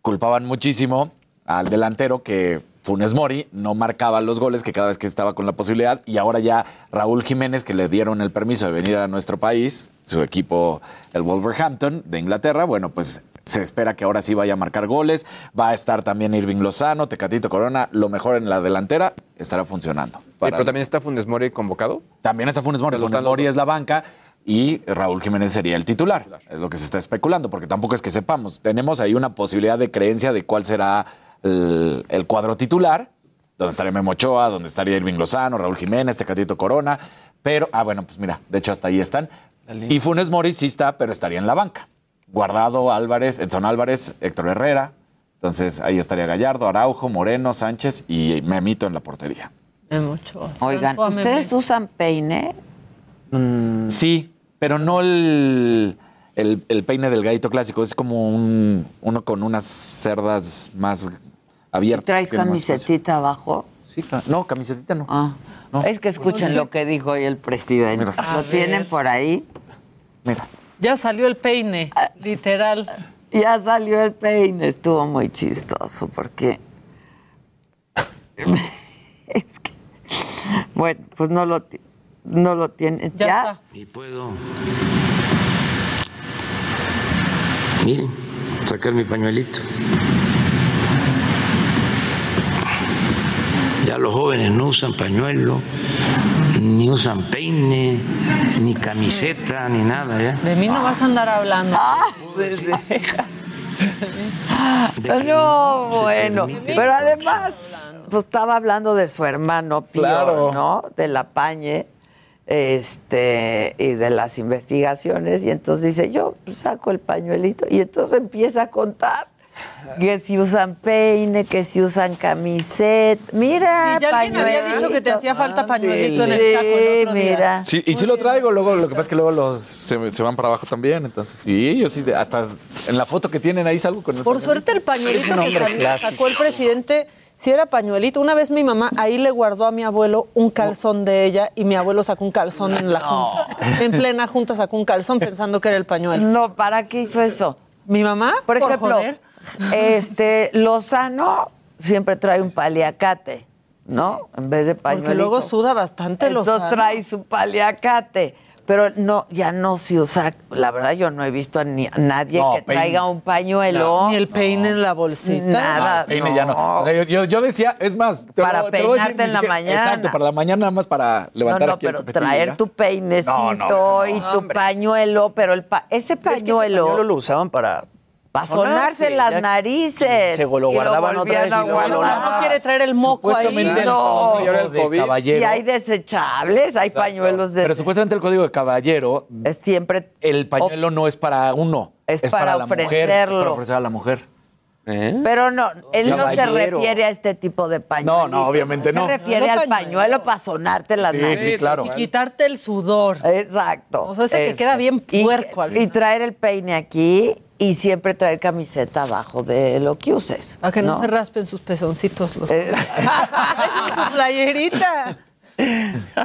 culpaban muchísimo al delantero que Funes Mori no marcaba los goles que cada vez que estaba con la posibilidad y ahora ya Raúl Jiménez que le dieron el permiso de venir a nuestro país, su equipo el Wolverhampton de Inglaterra, bueno, pues se espera que ahora sí vaya a marcar goles, va a estar también Irving Lozano, Tecatito Corona, lo mejor en la delantera estará funcionando. Pero también está Funes Mori convocado. también está Funes Mori. Funes Mori es la banca y Raúl Jiménez sería el titular. Es lo que se está especulando, porque tampoco es que sepamos. Tenemos ahí una posibilidad de creencia de cuál será el, el cuadro titular, donde estaría Memo Ochoa, donde estaría Irving Lozano, Raúl Jiménez, Tecatito Corona. Pero, ah, bueno, pues mira, de hecho hasta ahí están. Y Funes Mori sí está, pero estaría en la banca. Guardado, Álvarez, Edson Álvarez, Héctor Herrera. Entonces ahí estaría Gallardo, Araujo, Moreno, Sánchez y Memito en la portería. mucho. Oigan, ¿ustedes usan peine? Sí, pero no el, el, el peine del gallito clásico. Es como un, uno con unas cerdas más abiertas. ¿Traes camisetita abajo? Sí, no, camisetita no. Ah. Es que escuchen lo que dijo hoy el presidente. ¿Lo tienen por ahí? Mira. Ya salió el peine, Ah. literal. Ya salió el peine, estuvo muy chistoso porque *laughs* es que bueno, pues no lo no lo tiene ya. Y puedo. Miren, sacar mi pañuelito. Ya los jóvenes no usan pañuelo, ni usan peine, ni camiseta, ni nada, ¿ya? De mí no vas a andar hablando. Ah, *laughs* No, se bueno, permite. pero además pues estaba hablando de su hermano Pío, Claro. ¿no? De la Pañe este y de las investigaciones y entonces dice, "Yo pues, saco el pañuelito" y entonces empieza a contar que si usan peine, que si usan camiseta. Mira, Sí, ya alguien había dicho que te hacía falta pañuelito en el Sí, saco el otro día. mira. Sí, y sí lo traigo, luego lo que pasa es que luego los se, se van para abajo también, entonces sí, yo sí, hasta en la foto que tienen ahí salgo con el Por suerte el pañuelito Es un que salió- clásico. sacó el presidente si era pañuelito. Una vez mi mamá ahí le guardó a mi abuelo un calzón de ella y mi abuelo sacó un calzón en la junta. En plena junta sacó un calzón pensando que era el pañuelo. No, ¿para qué hizo eso? Mi mamá, Por por ejemplo, joder. Este Lozano siempre trae un paliacate, ¿no? En vez de pañuelito. Porque luego suda bastante Entonces Lozano. trae su paliacate. Pero no, ya no se usa. La verdad, yo no he visto a, ni, a nadie No, que peine. traiga un pañuelo. Ni el peine en la bolsita. Nada. Ah, peine ya no. O sea, yo, yo, yo decía, es más, te Para lo- te lo voy a peinarte ni en la mañana. Exacto, para la mañana nada más para No, levantar no, aquí el pero traer tu peinecito No, no, eso y no. tu pañuelo, pero el pa- ese Es que ese pañuelo, pañuelo lo usaban para para sonarse las narices. Se lo y guardaban otra vez y. No quiere traer el moco ahí. No. Si hay desechables, hay pañuelos de Pero supuestamente el código de caballero, es siempre el pañuelo no es para uno, Es es, para para, la mujer, es ofrecerlo. para ofrecer a la mujer. ¿Eh? Pero no, él no se refiere a este tipo de pañuelo. No, no, obviamente no. Se refiere No, no al pañuelo. pañuelo para sonarte las Sí, narices. sí, claro. Y quitarte el sudor. Exacto. O sea, ese que queda bien Y- puerco al Y, traer el peine aquí y siempre traer camiseta abajo de lo que uses. Para que no, ¿no? se raspen sus pezoncitos los. Eh, *laughs* es su playerita.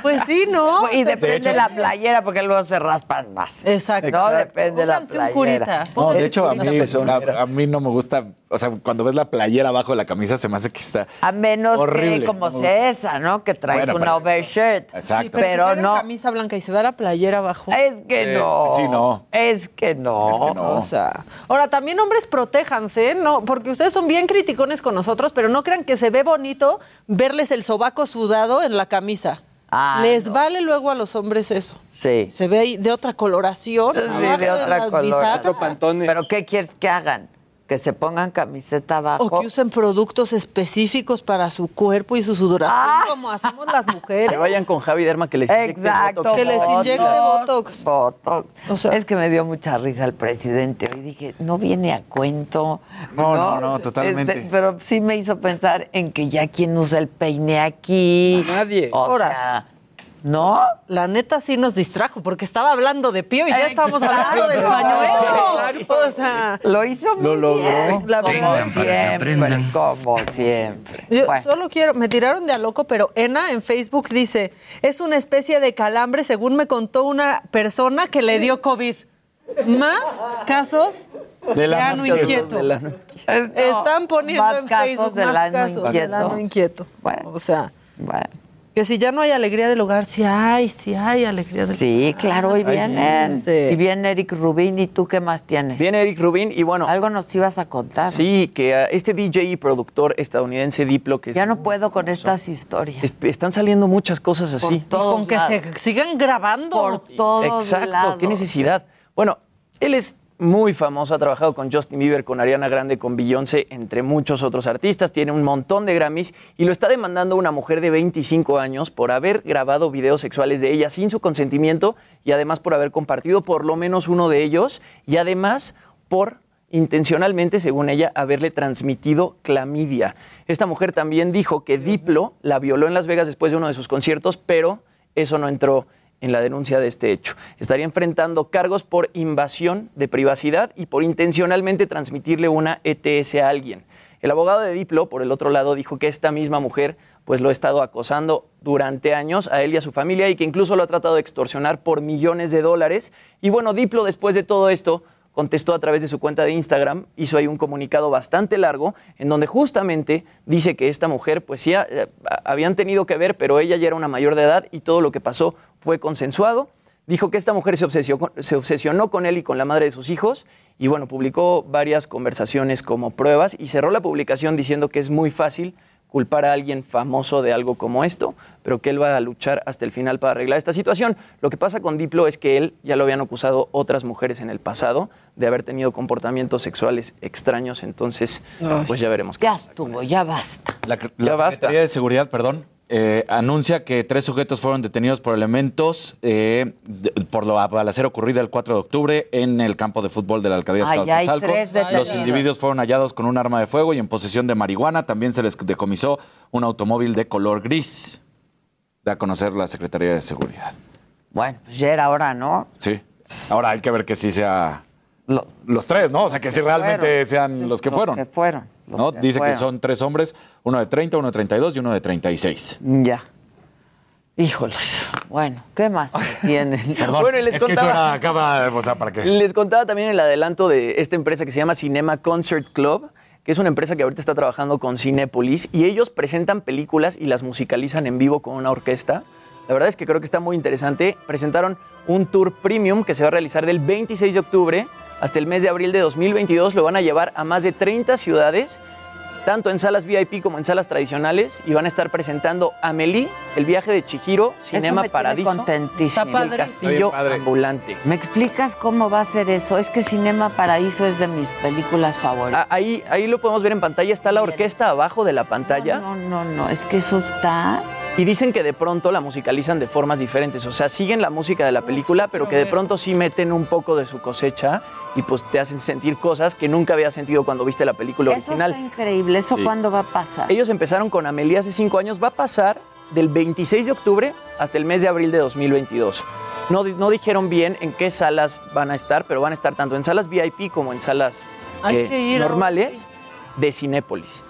Pues sí, ¿no? y depende hecho, de la playera porque luego se raspan más. Exacto. No, depende de la Pónganse un playera. curita. No, de hecho, a mí, a, a mí no me gusta, o sea, cuando ves la playera abajo de la camisa se me hace que está A menos horrible. que como sea esa, ¿no? Que traes Bueno, una pero- overshirt. Exacto. Sí, pero, pero si no. camisa blanca y se ve la playera abajo. Es que Sí, no. sí, no. Es que no. Es que no. O sea, ahora también hombres protéjanse, no, porque ustedes son bien criticones con nosotros, pero no crean que se ve bonito verles el sobaco sudado en la camisa. Ah, Les no. vale luego a los hombres eso. Sí. Se ve ahí de otra coloración. Sí, de otra color. Otro pantone. ¿Pero qué quieres que hagan? ¿Que se pongan camiseta abajo? O que usen productos específicos para su cuerpo y su sudoración, Ah. como hacemos las mujeres. Que vayan con Javi Derma que les inyecte Exacto. botox. Que les inyecte botox. Botox. O sea- es que me dio mucha risa el presidente. Hoy dije, no viene a cuento. No, no, no, totalmente. Este, pero sí me hizo pensar en que ya quien usa el peine aquí. Nadie. O Ahora. sea, ¿no? La neta sí nos distrajo, porque estaba hablando de Pío y ya estábamos hablando del pañuelo. O sea, Lo hizo muy Lo logró. bien. La como siempre, como siempre. Yo Bueno. solo quiero, me tiraron de a loco, pero Ena en Facebook dice, es una especie de calambre, según me contó una persona que le dio COVID. Más casos Del de ano ano inquieto. inquieto. De la- Están poniendo más en casos Facebook del más casos del inquieto. ano inquieto. Bueno. O sea, Bueno. Que si ya no hay alegría del hogar, sí hay, sí hay alegría del Sí, claro, hoy vienen. Sí. Y viene Eric Rubín. ¿Y tú qué más tienes? Viene Eric Rubin y bueno, Algo nos ibas a contar. sí, que a este DJ y productor estadounidense Diplo, que es Ya no puedo con famoso, estas historias. es- están saliendo muchas cosas Por así. todos con que lados. se sigan grabando. Por todos Exacto, lados. qué necesidad. Bueno, él es muy famoso, ha trabajado con Justin Bieber, con Ariana Grande, con Beyoncé, entre muchos otros artistas, tiene un montón de Grammys y lo está demandando una mujer de 25 años por haber grabado videos sexuales de ella sin su consentimiento y además por haber compartido por lo menos uno de ellos y además por intencionalmente, según ella, haberle transmitido clamidia. Esta mujer también dijo que Diplo la violó en Las Vegas después de uno de sus conciertos, pero eso no entró en la denuncia de este hecho. Estaría enfrentando cargos por invasión de privacidad y por intencionalmente transmitirle una ETS a alguien. El abogado de Diplo, por el otro lado, dijo que esta misma mujer pues lo ha estado acosando durante años a él y a su familia y que incluso lo ha tratado de extorsionar por millones de dólares. Y bueno, Diplo después de todo esto contestó a través de su cuenta de Instagram, hizo ahí un comunicado bastante largo en donde justamente dice que esta mujer pues sí habían tenido que ver, pero ella ya era una mayor de edad y todo lo que pasó fue consensuado. Dijo que esta mujer se obsesionó, se obsesionó con él y con la madre de sus hijos y bueno, publicó varias conversaciones como pruebas y cerró la publicación diciendo que es muy fácil culpar a alguien famoso de algo como esto, pero que él va a luchar hasta el final para arreglar esta situación. Lo que pasa con Diplo es que él ya lo habían acusado otras mujeres en el pasado de haber tenido comportamientos sexuales extraños, entonces Ay. pues ya veremos. qué Ya pasa. estuvo, ya basta. La, la Secretaría de Seguridad, perdón, eh, anuncia que tres sujetos fueron detenidos por elementos eh, de- por lo balacera ocurrida el 4 de octubre en el campo de fútbol de la alcaldía de. Los individuos fueron hallados con un arma de fuego y en posesión de marihuana. También se les decomisó un automóvil de color gris. Da a conocer la Secretaría de Seguridad. Bueno, pues ya era hora, ¿no? Sí. Ahora hay que ver que sí sea los tres, ¿no? O sea, que sí realmente sean los que los fueron. que fueron, los ¿no? Dice que son tres hombres, uno de 30, uno de 32 y uno de 36. Ya. Híjole. Bueno, ¿qué más *laughs* tienen? Bueno, y les contaba- acaba, o sea, ¿para qué? Les contaba también el adelanto de esta empresa que se llama Cinema Concert Club, que es una empresa que ahorita está trabajando con Cinépolis y ellos presentan películas y las musicalizan en vivo con una orquesta. La verdad es que creo que está muy interesante. Presentaron un tour premium que se va a realizar del 26 de octubre hasta el mes de abril de 2022. Lo van a llevar a más de 30 ciudades, tanto en salas VIP como en salas tradicionales, y van a estar presentando Amelie, El viaje de Chihiro, Cinema me tiene Paradiso, El Castillo Ambulante. ¿Me explicas cómo va a ser eso? Es que Cinema Paraíso es de mis películas favoritas. Ah, Ahí, ahí lo podemos ver en pantalla. Está la orquesta abajo de la pantalla. No, no, no, es que eso está. Y dicen que de pronto la musicalizan de formas diferentes. O sea, siguen la música de la película, pero que de pronto sí meten un poco de su cosecha y pues te hacen sentir cosas que nunca habías sentido cuando viste la película Eso original. está increíble. ¿Eso Sí. cuándo va a pasar? Ellos empezaron con Amelie hace cinco años. Va a pasar del 26 de octubre hasta el mes de abril de 2022. No, di- no dijeron bien en qué salas van a estar, pero van a estar tanto en salas VIP como en salas eh, normales de Cinépolis.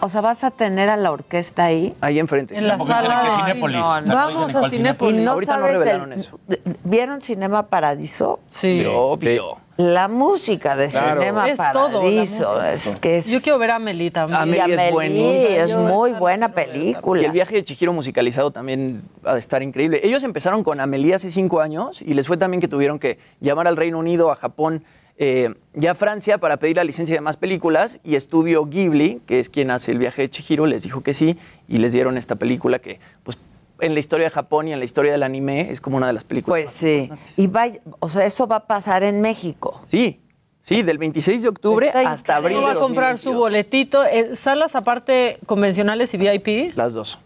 O sea, vas a tener a la orquesta ahí. Ahí enfrente. En la sala. que Ay, Cinépolis. no, no Vamos a Cinépolis. Y no Ahorita no el- revelaron eso. ¿Vieron Cinema Paradiso? Sí. obvio. La música de Claro. Cinema Es Paradiso. es que es, Yo quiero ver a Amelie también. Amelie es Amelie buenísima. es muy buena película. Y el viaje de Chihiro musicalizado también ha de estar increíble. Ellos empezaron con Amelie hace cinco años y les fue también que tuvieron que llamar al Reino Unido, a Japón, eh, y a Francia para pedir la licencia de más películas. Y Estudio Ghibli, que es quien hace el viaje de Chihiro, les dijo que sí y les dieron esta película que, pues, en la historia de Japón y en la historia del anime es como una de las películas. Pues sí. Y va, o sea, eso va a pasar en México. Sí, sí, del 26 de octubre Está hasta abril de va a comprar su boletito. Eh, ¿Salas aparte convencionales y VIP? Las dos.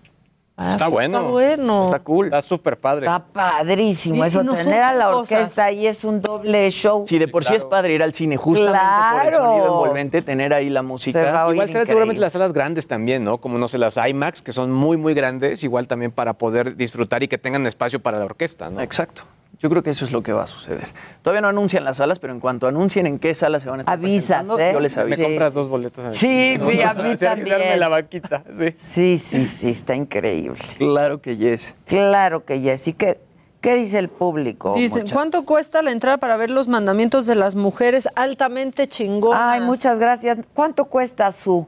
Está bueno. Está bueno. Está cool. Está súper padre. Está padrísimo Y- eso. no Tener a la cosas. orquesta ahí es un doble show. Si de por sí es padre ir al cine justamente por el Claro. sonido envolvente, tener ahí la música. Igual serán seguramente las salas grandes también, ¿no? Como, no sé, las IMAX, que son muy, muy grandes, igual también para poder disfrutar y que tengan espacio para la orquesta, ¿no? Exacto. Yo creo que eso es lo que va a suceder. Todavía no anuncian las salas, pero en cuanto anuncien en qué salas se van a estar Avisas, ¿eh? yo les aviso. Me compras dos boletos. a. Sí, sí, a *laughs* mí también. la vaquita, sí. Sí, sí, sí, está increíble. Claro que yes. Claro que yes. ¿Y qué, qué dice el público? Dicen, mucha- ¿cuánto cuesta la entrada para ver los mandamientos de las mujeres altamente chingonas? Ay, muchas gracias. ¿Cuánto cuesta su?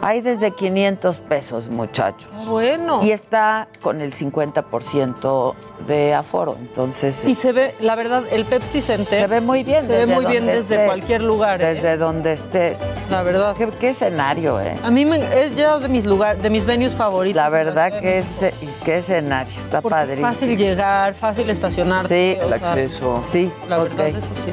Hay desde 500 pesos, muchachos. Bueno. Y está con el 50% de aforo, entonces... Y se ve, la verdad, el Pepsi Center. Se ve muy bien. Se ve desde muy bien desde estés. cualquier lugar. ¿eh? Desde donde estés. La verdad. ¿Qué, qué escenario, eh? A mí me, es ya de mis lugares, de mis venues favoritos. La verdad que es... ¿Qué escenario? Está Porque es padrísimo. fácil llegar, fácil estacionarte. Sí, El sea, acceso. Sí, La verdad, eso sí.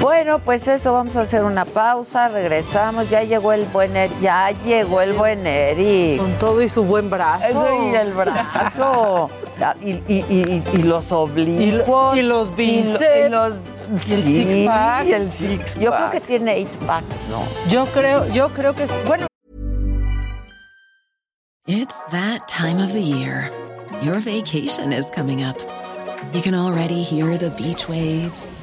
Bueno, pues eso, vamos a hacer una pausa, regresamos. Ya llegó el buen Eric, ya llegó el buen Eric. Con todo y su buen brazo. Y el brazo. *laughs* Y, y- y- y los oblicuos. Y lo- y los Y lo- bíceps. Y, los, Y el sí, six pack. y el six Yo creo que tiene eight pack, ¿no? Yo creo, yo creo que es, bueno, It's that time of the year. Your vacation is coming up. You can already hear the beach waves,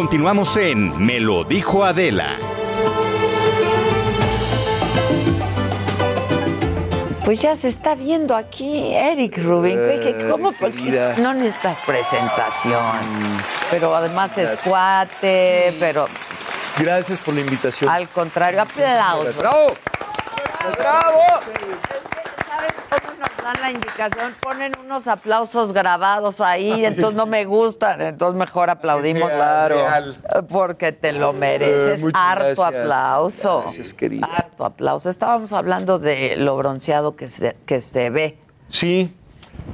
Continuamos en Me lo dijo Adela. Pues ya se está viendo aquí Eric Rubin. ¿Qué- qué- ¿Cómo? Porque no necesitas presentación. Pero además es cuate, pero Gracias por la invitación. al contrario, aplausos. ¡Bravo! ¡Bravo! ¿Saben cómo nos dan la indicación? Ponen unos aplausos grabados ahí, entonces no me gustan, entonces mejor aplaudimos. Claro. Porque te lo mereces. Eh, muchas Harto gracias. aplauso. Gracias, querida. Harto aplauso. Estábamos hablando de lo bronceado que se, que se ve. Sí,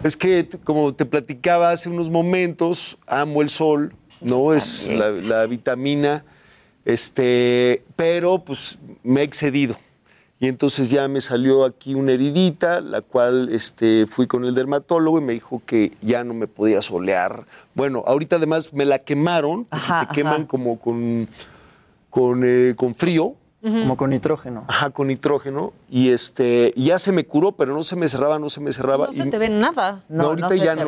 es que como te platicaba hace unos momentos, amo el sol, ¿no? Es la, la vitamina, este, pero pues me he excedido. Y entonces ya me salió aquí una heridita, la cual este, fui con el dermatólogo y me dijo que ya no me podía solear. Bueno, ahorita además me la quemaron, porque Ajá, te queman ajá. como con, con, eh, con frío. Como con nitrógeno. Ajá, con nitrógeno. Y este, ya se me curó, pero no se me cerraba, no se me cerraba. No y- se te ve nada. no, ahorita ya no.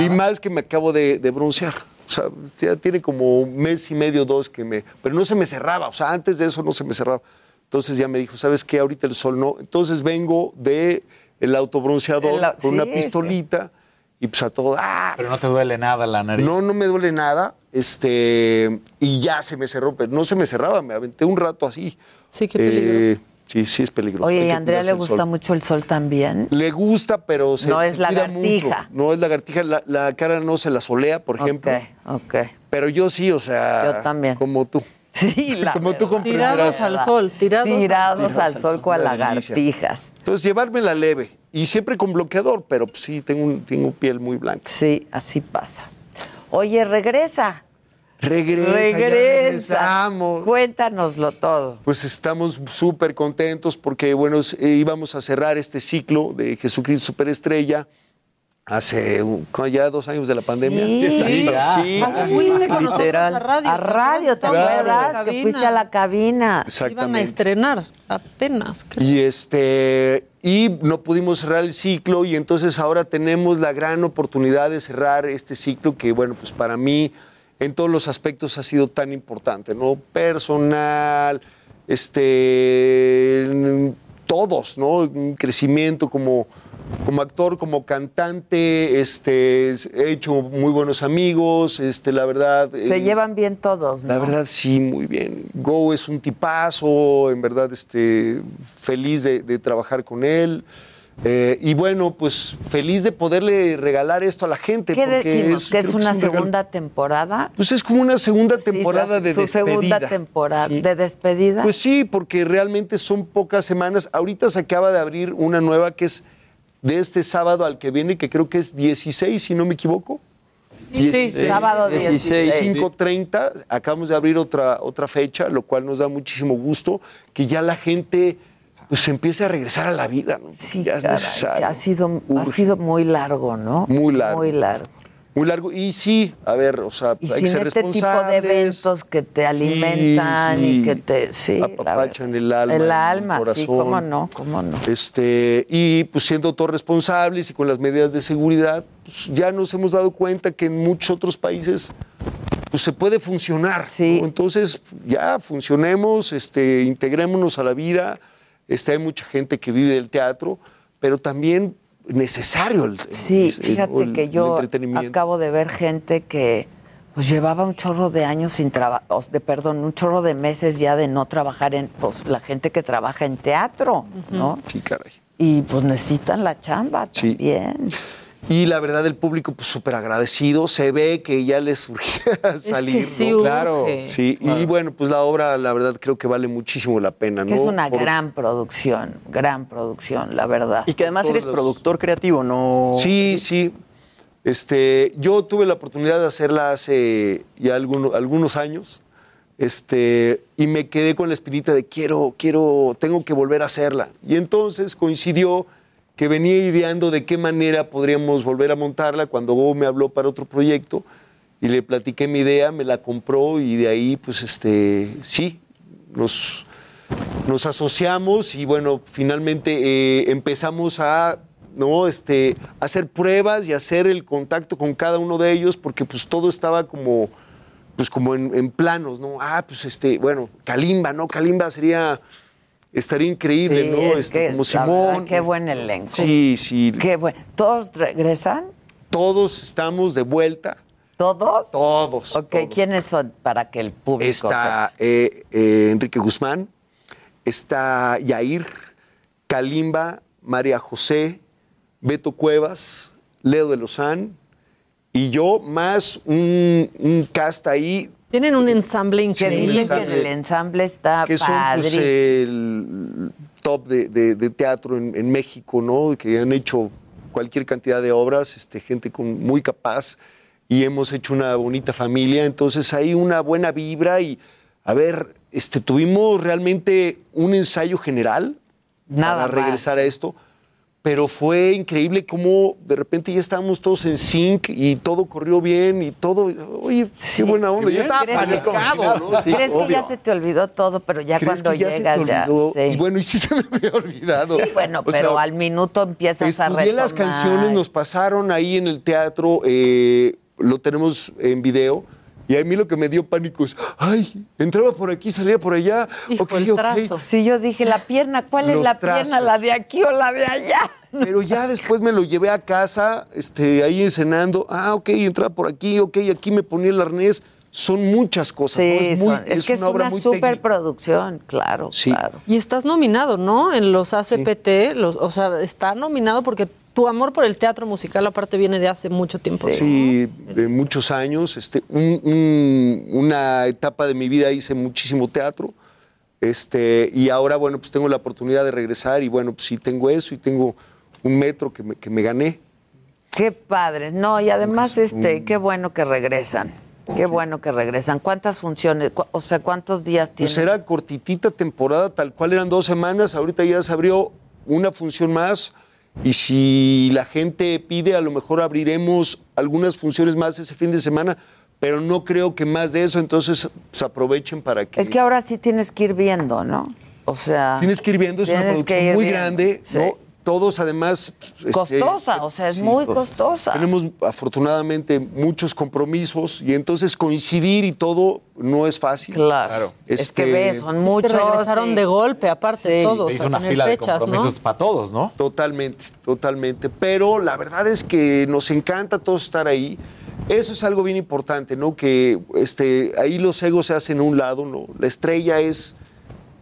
Y más que me acabo de, de broncear. O sea, ya tiene como un mes y medio, dos que me. Pero no se me cerraba. O sea, antes de eso no se me cerraba. Entonces ya me dijo, ¿sabes qué? Ahorita el sol no. Entonces vengo de el autobronceador El con una sí, pistolita y pues a todo. ¡ah! Pero no te duele nada la nariz. No, no me duele nada. Este, y ya se me cerró, pero no se me cerraba, me aventé un rato así. Sí, qué peligroso. sí, sí es peligroso. Oye, Hay ¿y que a Andrea le gusta sol. mucho el sol también? Le gusta, pero se No es se lagartija. mucho. No es lagartija. La, la cara no se la solea, por ejemplo. Ok. Pero yo sí, o sea. Yo también. Como tú. Sí, *laughs* la Como tú comprenderás. al sol, tirados, Tirados al sol delicia. lagartijas. Entonces, llevármela leve. Y siempre con bloqueador, pero pues, sí, tengo, un- tengo piel muy blanca. Sí, así pasa. Oye, regresa. Regresa. Regresa. regresamos. Cuéntanoslo todo. Pues estamos súper contentos porque, bueno, eh, íbamos a cerrar este ciclo de Jesucristo Superestrella hace ya dos años de la pandemia. Sí, sí. Hasta fuiste con nosotros a radio. A radio, ¿te acuerdas? Que fuiste a la cabina. Iban a Exactamente. estrenar apenas. Y este y no pudimos cerrar el ciclo y entonces ahora tenemos la gran oportunidad de cerrar este ciclo que bueno, pues para mí en todos los aspectos ha sido tan importante, ¿no? Personal, este todos, ¿no? Un crecimiento como como actor, como cantante, este he hecho muy buenos amigos, este la verdad Se eh, llevan bien todos, ¿no? la verdad, sí, muy bien. Go es un tipazo, en verdad, este, feliz de, de trabajar con él. Eh, y bueno, pues feliz de poderle regalar esto a la gente. ¿Qué porque decimos? ¿Que es una segunda temporada? Pues es como una segunda Sí, temporada la- de su despedida. segunda temporada Sí. de despedida. Pues sí, porque realmente son pocas semanas. Ahorita se acaba de abrir una nueva que es de este sábado al que viene, que creo que es 16, si no me equivoco. Sí, sí, sábado 16. 5.30, acabamos de abrir otra, otra fecha, lo cual nos da muchísimo gusto que ya la gente pues empiece a regresar a la vida, ¿no? Sí, ya es caray, necesario. ha sido, ha sido muy largo, ¿no? Muy largo. Muy largo. Muy largo. Y sí, a ver, o sea, Y hay que ser este tipo de eventos que te alimentan sí. y que te... Sí, apapachan el alma. El el alma, sí, corazón. cómo no, cómo no. Este, y pues siendo todos responsables y con las medidas de seguridad, pues, ya nos hemos dado cuenta que en muchos otros países pues se puede funcionar. ¿no? Entonces, ya funcionemos, este, integrémonos a la vida. Este, hay mucha gente que vive del teatro, pero también necesario el, Sí, el- fíjate el- que yo acabo de ver gente que pues llevaba un chorro de años sin trabajar, de perdón, un chorro de meses ya de no trabajar en, pues la gente que trabaja en teatro, ¿no? Sí, caray. Y pues necesitan la chamba Sí. también. Y la verdad, el público, pues súper agradecido. Se ve que ya les surgía *laughs* salir. sí ¿no? urge. Sí, y bueno, pues la obra, la verdad, creo que vale muchísimo la pena, Que ¿no? es una Por- gran producción, gran producción, la verdad. Y que además eres productor creativo, ¿no? Sí, sí. Este, yo tuve la oportunidad de hacerla hace ya algunos, algunos años. Este, y me quedé con la espinita de quiero, quiero, tengo que volver a hacerla. Y entonces coincidió que venía ideando de qué manera podríamos volver a montarla cuando Go me habló para otro proyecto y le platiqué mi idea, me la compró y de ahí, pues, este, sí, nos, nos asociamos y bueno, finalmente eh, empezamos a ¿no? Este, hacer pruebas y hacer el contacto con cada uno de ellos, porque pues todo estaba como, pues como en, en planos, ¿no? Ah, pues este, bueno, Kalimba, ¿no? Kalimba sería, estaría increíble, Sí, ¿no? es Este, que, como verdad, Simón. qué buen elenco. Sí, sí. Qué buen. ¿Todos regresan? Todos estamos de vuelta. ¿Todos? Todos. Ok, ¿quiénes son para que el público Está eh, eh, Enrique Guzmán, está Yair, Kalimba, María José, Beto Cuevas, Leo de Lozán y yo, más un, un cast ahí Tienen un ensamble Que increíble. dicen que en el ensamble está que son pues, padrísimo. el top de, de- de teatro en, en México, ¿no? Que han hecho cualquier cantidad de obras, este, gente con, muy capaz y hemos hecho una bonita familia. Entonces hay una buena vibra y, a ver, este, tuvimos realmente un ensayo general Nada para regresar a esto. Pero fue increíble cómo de repente ya estábamos todos en sync y todo corrió bien y todo. Oye, qué buena onda. Yo estaba ¿Crees que- panicado, ¿no? Sí, ¿Crees que ya se te olvidó todo, pero ya ¿Crees cuando ya llegas ya? sí. Y bueno, y sí *laughs* se me había olvidado. Sí, bueno, O pero sea, al minuto empiezas a retomar. las canciones, nos pasaron ahí en el teatro, eh, lo tenemos en video. Y a mí lo que me dio pánico es, ay, entraba por aquí, salía por allá. ok, ok. Sí, yo dije, la pierna, ¿cuál es la pierna? ¿La de aquí o la de allá? Pero ya después me lo llevé a casa, este, ahí encenando. Ah, ok, entraba por aquí, ok, aquí me ponía el arnés. Son muchas cosas. ¿no? Sí, Es, muy- son- es, que es obra una muy técnica. superproducción, claro, claro. Y estás nominado, ¿no? En los ACPT, los, o sea, está nominado porque tu amor por el teatro musical aparte viene de hace mucho tiempo. Sí, de muchos años. Este, un- un- una etapa de mi vida hice muchísimo teatro. Este, y ahora, bueno, pues tengo la oportunidad de regresar y bueno, pues sí tengo eso y tengo un metro que me, que me gané. Qué padre. No, y además, este, qué bueno que regresan. Qué bueno que regresan. ¿Cuántas funciones? Cu- O sea, ¿cuántos días tienen? Pues era cortitita temporada, tal cual eran dos semanas. Ahorita ya se abrió una función más. Y si la gente pide, a lo mejor abriremos algunas funciones más ese fin de semana, pero no creo que más de eso. Entonces, pues aprovechen para que. Es que ahora sí tienes que ir viendo, ¿no? O sea. Tienes que ir viendo, es una producción muy viendo, grande, sí. ¿no? Todos además... este, Costosa, o sea, es muy to- costosa. Tenemos afortunadamente muchos compromisos y entonces coincidir y todo no es fácil. Claro. Es que ves, son muchos. regresaron sí. de golpe, aparte, Sí. todos. Se hizo a una fila de compromisos para todos, ¿no? Totalmente, totalmente. Pero la verdad es que nos encanta todos estar ahí. Eso es algo bien importante, ¿no? Que este, ahí los egos se hacen a un lado, ¿no? La estrella es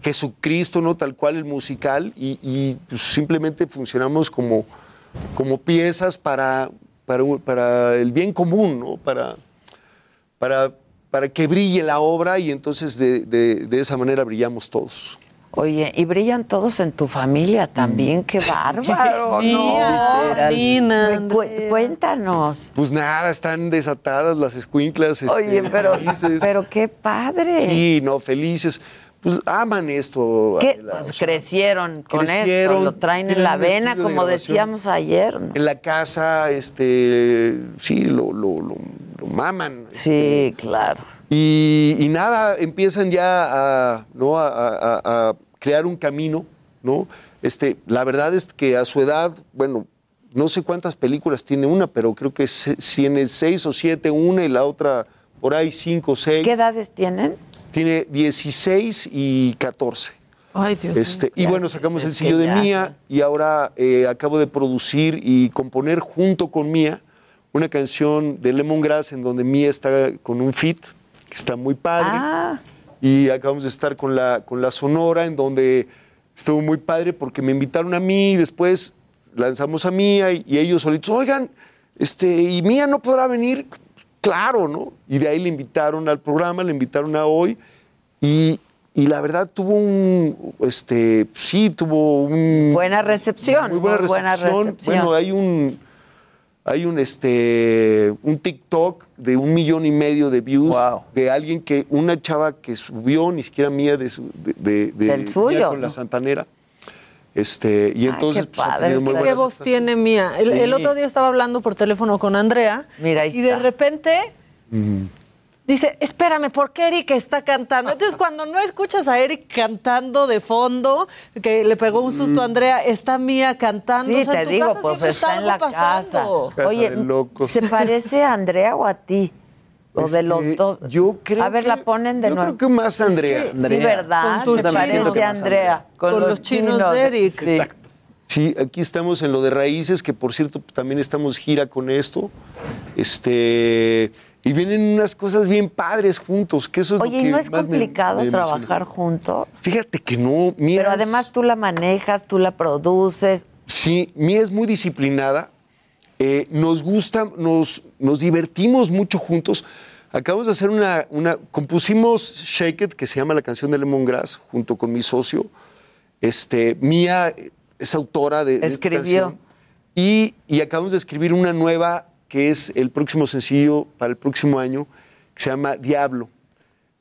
Jesucristo, ¿no? Tal cual el musical y, y, pues, simplemente funcionamos como, como piezas para, para, el bien común, ¿no? Para, para, para que brille la obra y entonces de, de- de esa manera brillamos todos. Oye, y brillan todos en tu familia también, qué *laughs* bárbaro. Sí, ¿no? Lina, Cu- Cuéntanos. Pues nada, están desatadas las escuinclas. este, Oye, pero, felices. pero qué padre. Sí, no, felices. Pues aman esto. ¿Qué? Adela, Pues o sea, crecieron con crecieron, esto, lo traen en la vena, de como decíamos ayer. ¿no? En la casa, este, sí, lo, lo, lo, lo maman. Sí, claro. Y, y nada, empiezan ya a, ¿no? a, a- a crear un camino, ¿no? Este, la verdad es que a su edad, bueno, no sé cuántas películas tiene una, pero creo que tiene seis o siete una y la otra por ahí cinco o seis. ¿Qué edades tienen? Tiene 16 y 14. Ay, Dios Este, y bueno, sacamos pues el sello de ya, Mía y ahora eh, acabo de producir y componer junto con Mía una canción de Lemongrass en donde Mía está con un fit que está muy padre. Ah, Y acabamos de estar con la, con la Sonora en donde estuvo muy padre porque me invitaron a mí y después lanzamos a Mía y, y ellos solitos, oigan, este, ¿y Mía no podrá venir? Claro, ¿no? Y de ahí le invitaron al programa, le invitaron a hoy y, y la verdad tuvo un, este, sí, tuvo un... buena recepción. Muy buena muy buena recepción. recepción. Bueno, hay un, Hay un, este, un TikTok de un millón y medio de views de alguien que, una chava que subió, ni siquiera mía, de, su, de, de- de- Del suyo, con la. Santanera. Este, y entonces qué pues, padre, tenido es muy que ¿Qué voz tiene mía? El, Sí. el otro día estaba hablando por teléfono con Andrea Mira, ahí y de está. repente Mm. dice, espérame, ¿por qué Eric está cantando? Entonces, *laughs* cuando no escuchas a Eric cantando de fondo, que le pegó un susto a Andrea, está Mía cantando. Sí, O sea, en te tu digo, casa pues siempre está en la algo pasando. Casa Oye, de locos. ¿se parece a Andrea o a ti? O de los dos. Yo creo A ver, que- la ponen de yo nuevo. creo que más Andrea. Sí, ¿verdad? Con tus Se chinos. parece a Andrea. Con los chinos de Eric. Sí. Sí, aquí estamos en lo de raíces, que por cierto también estamos gira con esto. Este, y vienen unas cosas bien padres juntos, que eso es lo Oye, ¿y que no es me- complicado me trabajar juntos? Fíjate que no, Mía Pero es- además tú la manejas, tú la produces. Sí, Mía es muy disciplinada. eh, nos gusta, nos, nos divertimos mucho juntos. Acabamos de hacer una, una. Compusimos Shake It, que se llama la canción de Lemongrass, junto con mi socio. Este, Mía es autora de. de esta Escribió. canción. Y, y acabamos de escribir una nueva, que es el próximo sencillo para el próximo año, que se llama Diablo.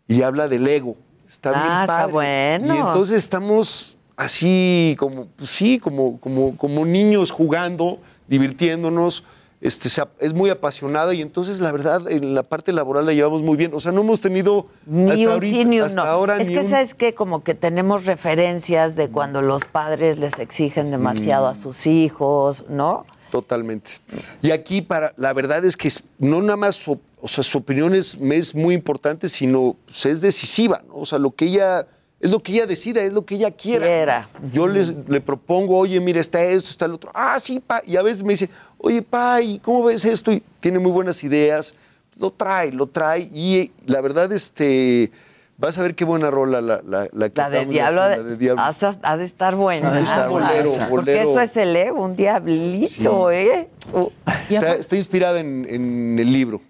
Y habla del ego. Está bien Ah, está padre. bueno. Y entonces estamos así como, pues sí, como, como, como niños jugando, divirtiéndonos. Este, es muy apasionada y entonces la verdad en la parte laboral la llevamos muy bien. O sea, no hemos tenido Ni hasta un ahorita- sí ni un no. ahora es ni que un- sabes que como que tenemos referencias de cuando los padres les exigen demasiado a sus hijos, ¿no? Totalmente. Y aquí, para, la verdad es que no nada más, su- o sea, su opinión es, es muy importante, sino pues, es decisiva, ¿no? O sea, lo que ella, es lo que ella decida, es lo que ella quiera. Quiera. Yo les, le propongo, oye, mira, está esto, está el otro. Ah, sí, pa. Y a veces me dice, oye, pa, ¿y cómo ves esto? Y tiene muy buenas ideas. Lo trae, lo trae. Y eh, la verdad, este, vas a ver qué buena rola la, la, la que La de Diablo, la de Diablo. Ha, ha de estar buena. Ha de estar bolero, Porque eso es el ego, un diablito, ¿eh? Uh, Está, está inspirada en, en el libro,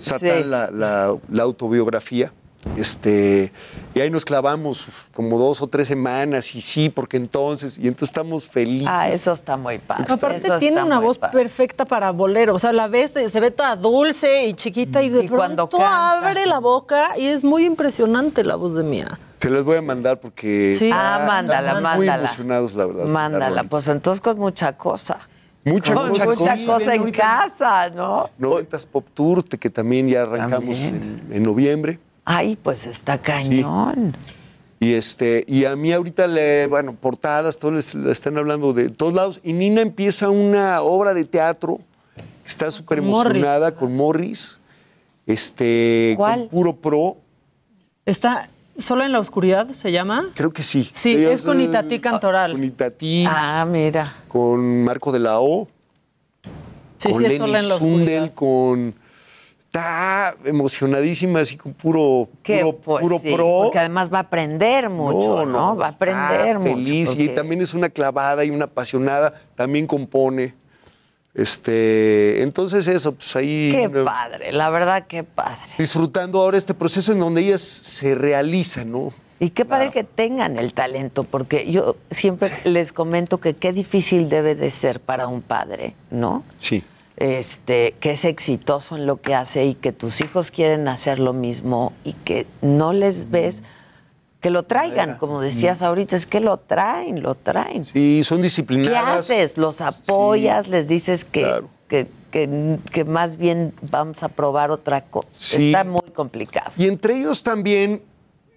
Satán, Sí. la, la- la autobiografía. Este, y ahí nos clavamos como dos o tres semanas, y sí, porque entonces, y entonces estamos felices. Ah, eso está muy padre. Aparte Eso tiene una voz padre. perfecta para bolero, o sea, la ves, se ve toda dulce y chiquita y de Y cuando pronto canta. abre la boca y es muy impresionante la voz de Mía. Se las voy a mandar porque Sí. Ah, están mándala, muy mándala. emocionados, la verdad. Mándala, pues entonces con mucha cosa. Mucha Con cosa. mucha cosa en casa, ¿no? 90s Pop Tour, que también ya arrancamos en, en noviembre. Ay, pues está cañón. Y este, y a mí ahorita le, bueno, portadas, todos les, le están hablando de todos lados. Y Nina empieza una obra de teatro, está súper emocionada con Morris, este, ¿Cuál? con puro pro, Está solo en la oscuridad, se llama. creo que sí. Sí, es con Itatí Cantoral. Con Itatí, Ah, mira. con Marco de la O, Sí, con sí, es Lenny solo en la oscuridad. Sundel, con está emocionadísima así con puro, Que puro, pues puro sí, pro. porque además va a aprender mucho, ¿no? Va a aprender mucho. feliz y también es una clavada y una apasionada, también compone. Este, entonces eso, pues ahí Qué padre, la verdad, qué padre. disfrutando ahora este proceso en donde ellas se realizan, ¿no? Y qué padre que tengan el talento, porque yo siempre les comento que qué difícil debe de ser para un padre, ¿no? Sí. Este, que es exitoso en lo que hace y que tus hijos quieren hacer lo mismo y que no les ves, que lo traigan, como decías ahorita, es que lo traen, lo traen. Sí, son ¿Qué disciplinadas. haces? ¿Los apoyas? ¿Les dices que, que, que- que más bien vamos a probar otra cosa? Sí. Está muy complicado. Y entre ellos también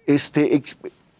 este,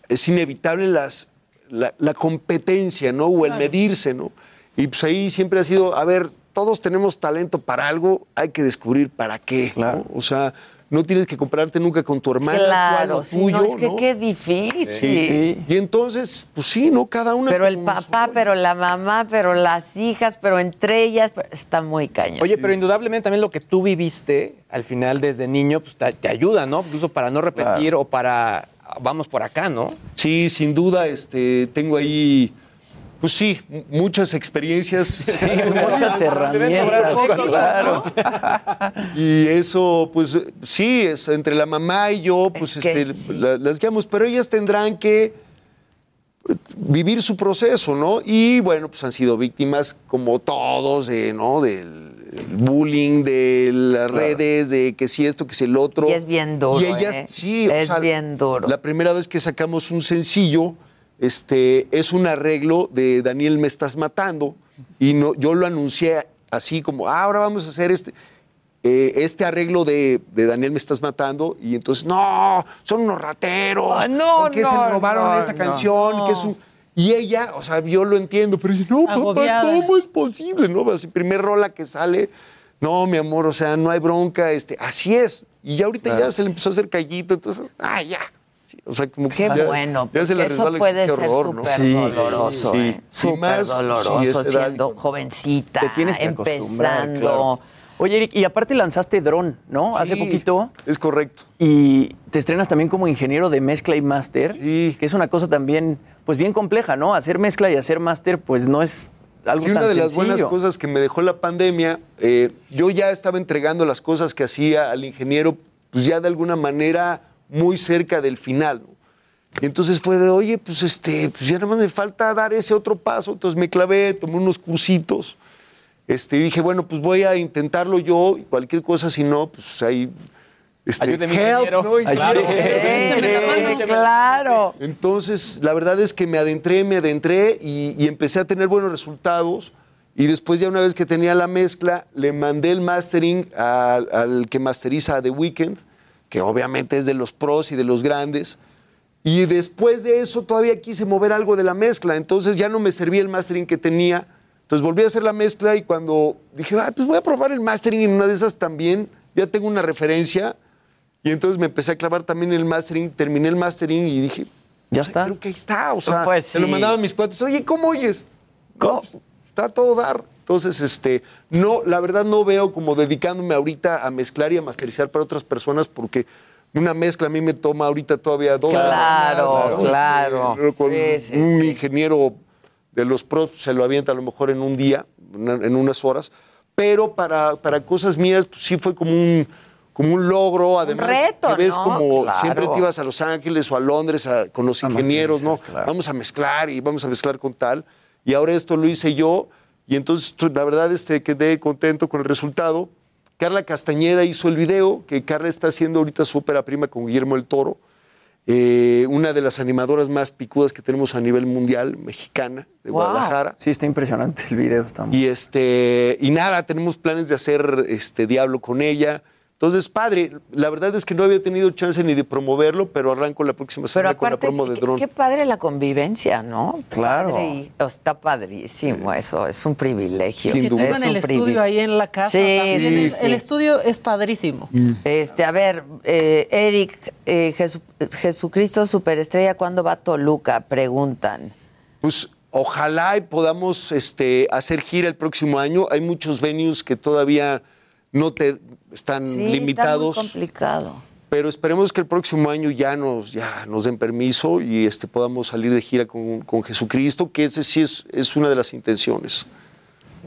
es inevitable las, la, la competencia, ¿no? O el medirse, ¿no? Y pues ahí siempre ha sido, a ver, todos tenemos talento para algo, hay que descubrir para qué, ¿no? O sea, no tienes que compararte nunca con tu hermana, Claro, sí, tuyo, no, es que ¿no? qué difícil. Sí. Y entonces, pues sí, ¿no? Cada una. Pero el papá, pero la mamá, pero las hijas, pero entre ellas, pero está muy cañón. Oye, pero indudablemente también lo que tú viviste al final desde niño, pues te, te ayuda, ¿no? Incluso para no repetir o para vamos por acá, ¿no? Sí, sin duda, este, tengo ahí, pues sí, muchas experiencias. muchas *laughs* herramientas, claro. *laughs* Y eso, pues sí, es, entre la mamá y yo, pues este, la- las guiamos, pero ellas tendrán que vivir su proceso, ¿no? Y bueno, pues han sido víctimas como todos de, ¿no? Del, el bullying, de las redes, de que si esto, que si el otro. Y es bien duro, Y ellas, ¿eh? sí. o Es sea, bien duro. La primera vez que sacamos un sencillo, este, es un arreglo de Daniel Me Estás Matando. Y no, yo lo anuncié así como, "Ah, ahora vamos a hacer este, eh, este arreglo de, de Daniel Me Estás Matando. Y entonces, no, son unos rateros. Ah, no, ¿Por qué no, se robaron no, esta no. canción? Que es un- Y ella, o sea, yo lo entiendo, pero yo, no, papá, Agobiada. ¿cómo es posible? ¿No? Así, primer rola que sale, no, mi amor, o sea, no hay bronca, este, así es. Y ya ahorita ya se le empezó a hacer callito, entonces, ah, ya. Sí, o sea, como que Qué ya- bueno, ya se le eso resbala y puede qué ser horror, ¿no? súper doloroso, sí, ¿eh? sí, súper más, doloroso sí, edad, siendo jovencita, Te tienes que acostumbrar, empezando. claro. Oye, Eric, y aparte lanzaste Dron, ¿no? Hace Sí, poquito. Es correcto. Y te estrenas también como ingeniero de mezcla y máster. Que es una cosa también, pues bien compleja, ¿no? Hacer mezcla y hacer máster, pues no es algo Sí, tan una de las buenas cosas que me dejó la pandemia, eh, yo ya estaba entregando las cosas que hacía al ingeniero, pues ya de alguna manera muy cerca del final. ¿no? Y entonces fue de, oye, pues este, pues ya nada más me falta dar ese otro paso. Entonces me clavé, tomé unos cursitos. Este, y dije, bueno, pues voy a intentarlo yo, y cualquier cosa, si no, pues ahí. Este, Ayúdeme, ingeniero. ¿no? Claro. Échame la claro. Entonces, la verdad es que me adentré, me adentré y, y empecé a tener buenos resultados. Y después, ya una vez que tenía la mezcla, le mandé el mastering al, al que masteriza The Weeknd, que obviamente es de los pros y de los grandes. Y después de eso, todavía quise mover algo de la mezcla. Entonces, ya no me servía el mastering que tenía. Entonces, volví a hacer la mezcla y cuando dije, ah, pues voy a probar el mastering en una de esas también, ya tengo una referencia. Y entonces me empecé a clavar también el mastering, terminé el mastering y dije, ya está. Creo que ahí está. O sea, Pues se lo mandaba a mis cuates, oye, ¿cómo oyes? No, pues, está todo dar. Entonces, este, no, la verdad no veo como dedicándome ahorita a mezclar y a masterizar para otras personas porque una mezcla a mí me toma ahorita todavía dos Claro, ¿no? claro. Este, Con Sí, sí, un ingeniero de los pros se lo avienta a lo mejor en un día, en unas horas, pero para, para cosas mías pues, sí fue como un, como un logro, además reto, que ves ¿no? como Claro. siempre te ibas a Los Ángeles o a Londres a- con los A ingenieros, ¿no? claro. Vamos a mezclar y vamos a mezclar con tal. Y ahora esto lo hice yo y entonces la verdad este, quedé contento con el resultado. Carla Castañeda hizo el video, que Carla está haciendo ahorita su ópera prima con Guillermo el Toro, eh, una de las animadoras más picudas que tenemos a nivel mundial, mexicana, de Wow. Guadalajara. Sí, está impresionante el video. Está Y este, y nada, tenemos planes de hacer este diablo con ella. Entonces, padre, la verdad es que no había tenido chance ni de promoverlo, pero arranco la próxima Pero semana con la aparte, promo de qué, dron. qué padre la convivencia, ¿no? Claro. Padre y- está padrísimo eso, es un privilegio. Que es tengan el un estudio privilegio. ahí en la casa. Sí, también sí, es- sí. El estudio es padrísimo. Este, a ver, eh, Eric, eh, Jesu- Jesucristo Superestrella, ¿cuándo va a Toluca? Preguntan. Pues ojalá y podamos este, hacer gira el próximo año. Hay muchos venues que todavía no te están Sí, limitados. está muy complicado. Pero esperemos que el próximo año ya nos, ya nos den permiso y este, podamos salir de gira con, con Jesucristo, que ese sí es, es una de las intenciones.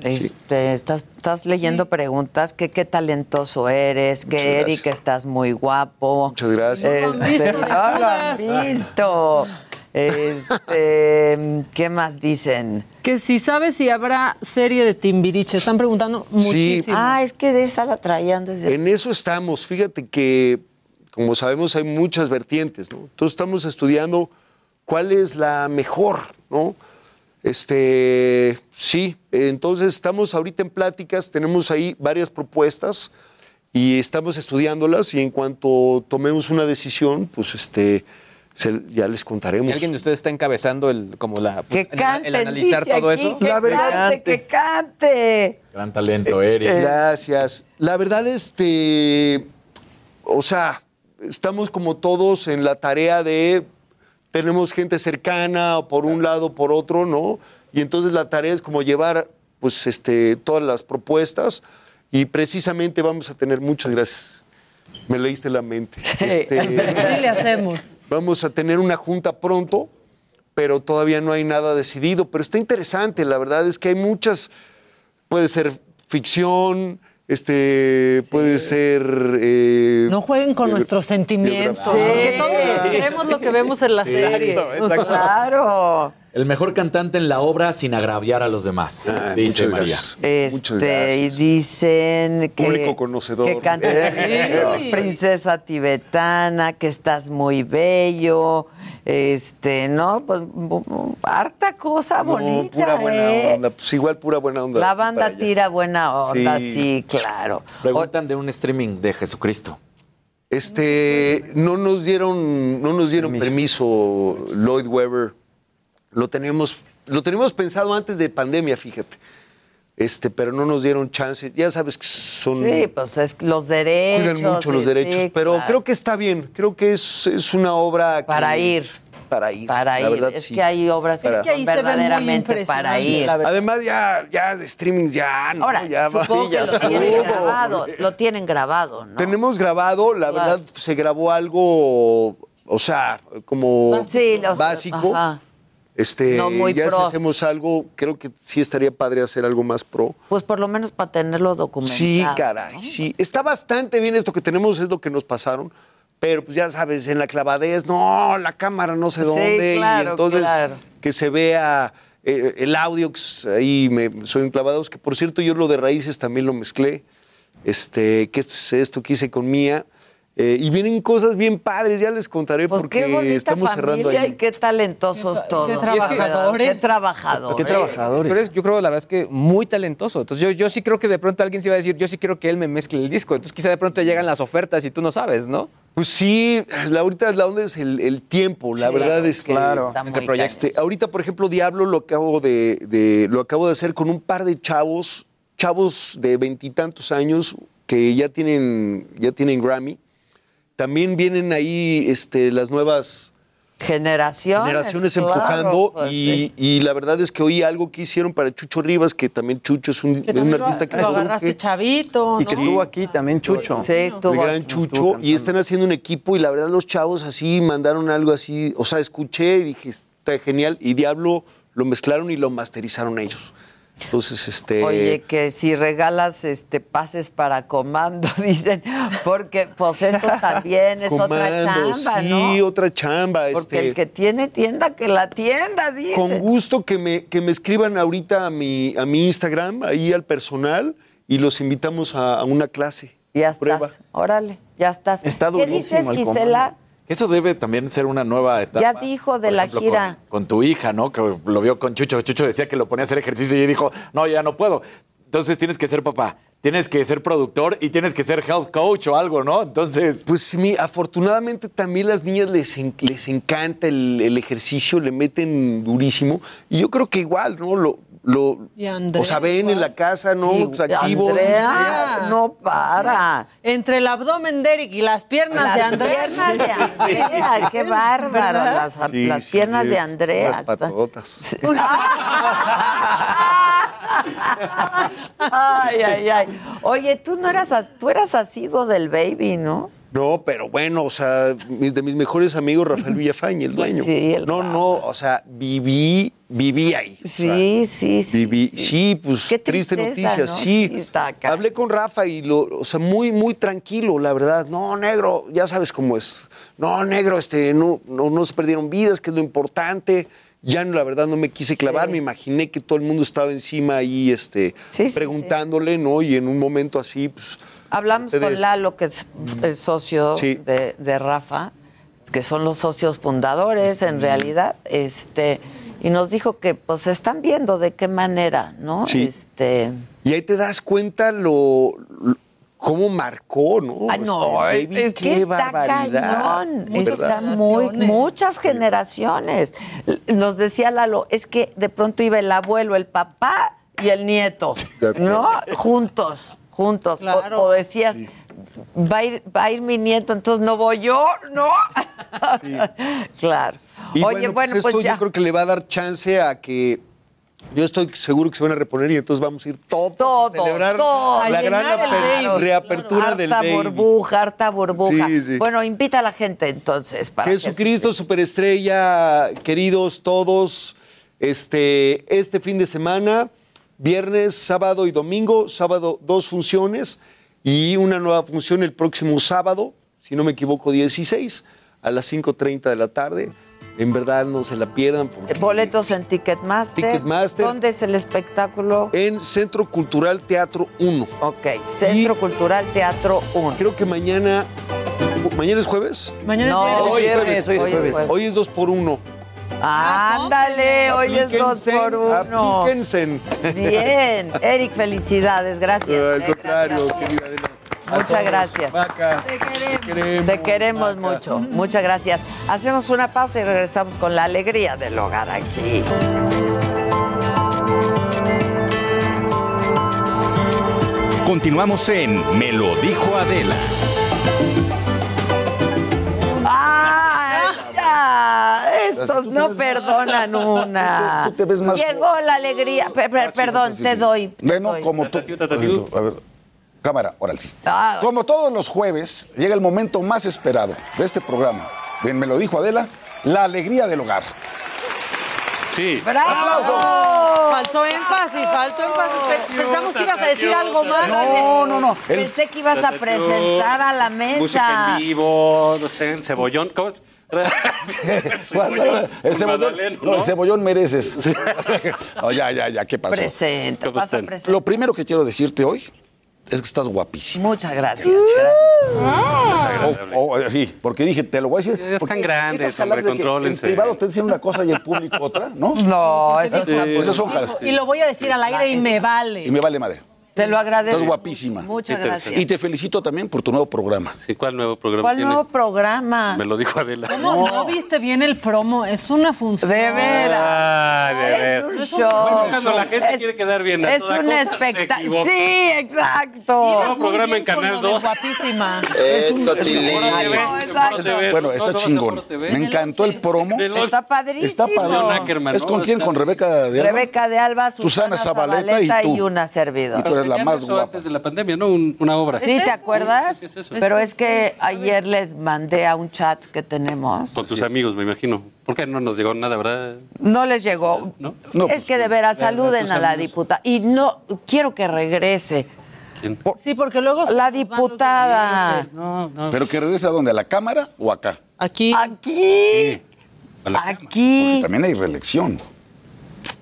Este, estás, estás leyendo preguntas, que qué talentoso eres, que Muchas. Eric estás muy guapo. Muchas gracias. Este, No lo han visto, *laughs* Este, *laughs* ¿qué más dicen? Que si sabes si habrá serie de Timbiriche. Están preguntando muchísimo. Ah, es que de esa la traían desde En eso estamos. Fíjate que, como sabemos, hay muchas vertientes, ¿no? Entonces estamos estudiando cuál es la mejor, ¿no? Este, sí, entonces estamos ahorita en pláticas, tenemos ahí varias propuestas y estamos estudiándolas y en cuanto tomemos una decisión, pues este, se- ya les contaremos. ¿Y ¿Alguien de ustedes está encabezando el, como la, Que el- cante, el analizar dice todo aquí, eso? Que cante, que cante. Gran talento, Eric. Gracias. La verdad, este, o sea, estamos como todos en la tarea de, tenemos gente cercana, por un lado, por otro, ¿no? Y entonces la tarea es como llevar, pues, este, todas las propuestas y precisamente vamos a tener, muchas gracias, me leíste la mente. Este, *laughs* Sí le hacemos. Vamos a tener una junta pronto, pero todavía no hay nada decidido. Pero está interesante, la verdad es que hay muchas, puede ser ficción, este, puede ser... eh, No jueguen con nuestros sentimientos. biografía. Porque todos queremos lo que vemos en la Sí, serie. exacto, O sea, exacto. Claro. El mejor cantante en la obra sin agraviar a los demás, Ah, dice muchas María. Este, y dicen que, Público conocedor. que cantas Sí. princesa tibetana, que estás muy bello, este, ¿no? Pues harta cosa No, bonita, pura buena ¿eh? onda. Pues igual pura buena onda. La banda allá. tira buena onda, sí, Sí. claro. Preguntan de un streaming de Jesucristo. Este, no nos dieron, no nos dieron permiso. Lloyd Webber. Lo teníamos, lo teníamos pensado antes de pandemia, fíjate. Este, pero no nos dieron chance. Ya sabes que son. Sí, pues es los derechos. cuidan mucho los derechos. sí, pero claro. creo que está bien. Creo que es, es una obra. que- Para ir. Para ir. Para la ir. verdad, es sí. que hay obras que Para- son verdaderamente para ir. Además, ya, ya de streaming, ya. No, Ahora, ya va. ya que lo tienen grabado, lo tienen grabado, ¿no? Tenemos grabado, la Claro. verdad, se grabó algo, o sea, como Sí, los- básico. ajá. Este, No muy ya pro. si hacemos algo, creo que sí estaría padre hacer algo más pro. Pues por lo menos para tenerlo documentado. Sí, caray, sí. Está bastante bien esto que tenemos, es lo que nos pasaron. Pero pues ya sabes, en la clavadez, no, la cámara no sé Sí, dónde. claro, y entonces claro. que se vea eh, el audio, ahí me soy en clavados, que por cierto yo lo de raíces también lo mezclé. Este, que es esto que hice con Mía. Eh, y vienen cosas bien padres, ya les contaré Pues porque estamos cerrando ahí. y qué talentosos todos. qué trabajadores. Qué trabajadores. Qué trabajadores. Pero es, yo creo, la verdad es que muy talentoso. Entonces, yo, yo sí creo que de pronto alguien se iba a decir, yo sí quiero que él me mezcle el disco. Entonces, quizá de pronto llegan las ofertas y tú no sabes, ¿no? Pues sí, la, ahorita la onda es el, el tiempo, la Sí, verdad es que claro. Este, ahorita, por ejemplo, Diablo lo acabo de, de- lo acabo de hacer con un par de chavos, chavos de veintitantos años que ya tienen, ya tienen Grammy. También vienen ahí este, las nuevas Generaciones. generaciones claro, empujando pues, y, sí. y la verdad es que oí algo que hicieron para Chucho Rivas, que también Chucho es un, Que un artista lo, que lo agarraste chavito, Y que ¿no? estuvo aquí también Chucho. Sí, estuvo el gran. Chucho, y están haciendo un equipo y la verdad los chavos así mandaron algo así, o sea, escuché y dije, está genial, y Diablo lo mezclaron y lo masterizaron ellos. Entonces, este... Oye, que si regalas este pases para comando, *laughs* dicen, porque pues esto también es otra chamba, sí, ¿no? otra chamba. Porque este, el que tiene tienda, que la tienda, dice. Con gusto que me, que me escriban ahorita a mi, a mi Instagram, ahí al personal, y los invitamos a, a una clase. Ya Prueba. estás, órale, ya estás. Está ¿Qué dices, Gisela? Eso debe también ser una nueva etapa. Ya dijo de Por la ejemplo, gira. Con, con tu hija, ¿no? Que lo vio con Chucho. Chucho decía que lo ponía a hacer ejercicio y dijo, no, ya no puedo. Entonces tienes que ser papá, tienes que ser productor y tienes que ser health coach o algo, ¿no? Entonces. Pues mi, afortunadamente también las niñas les, en- les encanta el, el ejercicio, le meten durísimo. Y yo creo que igual, ¿no? Lo, lo, o sea, ven en la casa, ¿no? Sí, Pues, activos. Andrea, no para. Entre el abdomen de Eric y las piernas Las de Andrea. piernas de *laughs* Andrea, qué bárbaro. ¿Verdad? Las, Sí, las piernas sí, de Andrea. Las patotas. *laughs* Ay, ay, ay. Oye, tú no eras, as- tú eras asiduo del baby, ¿no? No, pero bueno, o sea, de mis mejores amigos, Rafael Villafañe, el dueño. Sí, el no, no, o sea, viví, viví ahí. o sea, Sí, sí, sí. Viví, sí, pues Qué triste tristeza, noticia, ¿no? sí. Sí, está acá. Hablé con Rafa y lo, o sea, muy, muy tranquilo, la verdad. No, negro, ya sabes cómo es. No, negro, este, no, no, no se perdieron vidas, que es lo importante. Ya la verdad no me quise clavar, me imaginé que todo el mundo estaba encima ahí, este, Sí, sí, preguntándole, ¿no? Y en un momento así, pues. Hablamos con Lalo, que es, es socio Sí. de, de Rafa, que son los socios fundadores en realidad, este, y nos dijo que pues están viendo de qué manera, ¿no? Sí. Este, Y ahí te das cuenta lo, lo- cómo marcó, ¿no? Ah, no, Este, baby, es qué que está barbaridad. cañón, ¿verdad? está muy, muchas generaciones. Nos decía Lalo, es que de pronto iba el abuelo, el papá y el nieto, ¿no? Juntos, juntos. O- Claro. O, decías, va, a ir, va a ir mi nieto, entonces no voy yo, ¿no? *laughs* claro. Y Oye, bueno, bueno, pues pues, esto ya. yo creo que le va a dar chance a que yo estoy seguro que se van a reponer y entonces vamos a ir todos Todo, a celebrar todo. la A gran reapertura del harta baby. burbuja, harta burbuja. Sí, sí. Bueno, invita a la gente entonces para que Jesucristo superestrella, queridos todos, este, este fin de semana, viernes, sábado y domingo, sábado dos funciones y una nueva función el próximo sábado, si no me equivoco, 16, a las 5.30 de la tarde. En verdad no se la pierdan. Porque Boletos en Ticketmaster. Ticketmaster. ¿Dónde es el espectáculo? En Centro Cultural Teatro 1. Ok, Centro Cultural Teatro 1. Creo que mañana. ¿Mañana es jueves? Mañana No, es Hoy es viernes. jueves. hoy es jueves. Hoy es 2 por 1 Ándale, hoy es dos por uno. Aplíquense. Bien, Eric, felicidades, gracias. Al eh, contrario, gracias. querida Adela. Muchas gracias. Vaca. Te queremos. Queremos. Te queremos mucho. Muchas gracias. Hacemos una pausa y regresamos con la alegría del hogar aquí. Continuamos en Me lo dijo Adela. Estos no perdonan una. Tú te ves más- Llegó la alegría. Per- per- perdón, te doy. Bueno, como tú. A ver, cámara, órale sí. Ah. Como todos los jueves, llega el momento más esperado de este programa. Bien, me lo dijo Adela, la alegría del hogar. Sí. ¡Bravo! Faltó énfasis, faltó énfasis. Pe- Pensamos que ibas a decir algo más. No, no, no. El- Pensé que ibas a presentar a la Música mesa. en vivo, no sé, el cebollón. ¿Cómo *laughs* es? Bueno, el, cebollón, no, el cebollón mereces. *laughs* *laughs* Ya, ya, ya, ¿qué pasó? Presenta, ¿Cómo vas a están? presentar. Lo primero que quiero decirte hoy es que estás guapísima. Muchas gracias. gracias. O- o- sí, porque dije, te lo voy a decir. Grandes, esas jaladas hombre, contrólense. En privado te dicen una cosa y en público otra, ¿no? No, eso Sí. está Pues esas son. Y lo voy a decir al aire y me Y vale. me vale madre. Te lo agradezco. Estás guapísima. Muchas Sí, gracias. Y te felicito también por tu nuevo programa. Sí, ¿Cuál nuevo programa ¿Cuál tiene? nuevo programa? Me lo dijo Adela. ¿Cómo no. viste bien el promo? Es una función. De veras. Ay, de Es ver. un Bueno, show. cuando la gente Es- quiere quedar bien a Es toda un espectáculo. Sí, exacto. Nuevo programa en Canal lo de 2. Guapísima. TV. Foro TV. Bueno, No, está chingón. Me encantó el promo. Está padrísimo. Está ¿Es con quién? ¿Con Rebeca de Alba? Rebeca de Alba, Susana, Zabaleta y tú. y una servidora. La más guapa. Antes de la pandemia, ¿no? Un- una obra. ¿Sí, te acuerdas? Sí. Pero es que ayer les mandé a un chat que tenemos. Con tus amigos, me imagino. ¿Por qué no nos llegó nada, verdad? No les llegó. ¿No? No, es pues, que de veras de- de saluden a la diputada. Y no, quiero que regrese. ¿Quién? Sí, porque luego. La diputada. No, no. ¿Pero que regrese a dónde? ¿A la Cámara o acá? Aquí. Aquí. A la cama. Aquí. También hay reelección.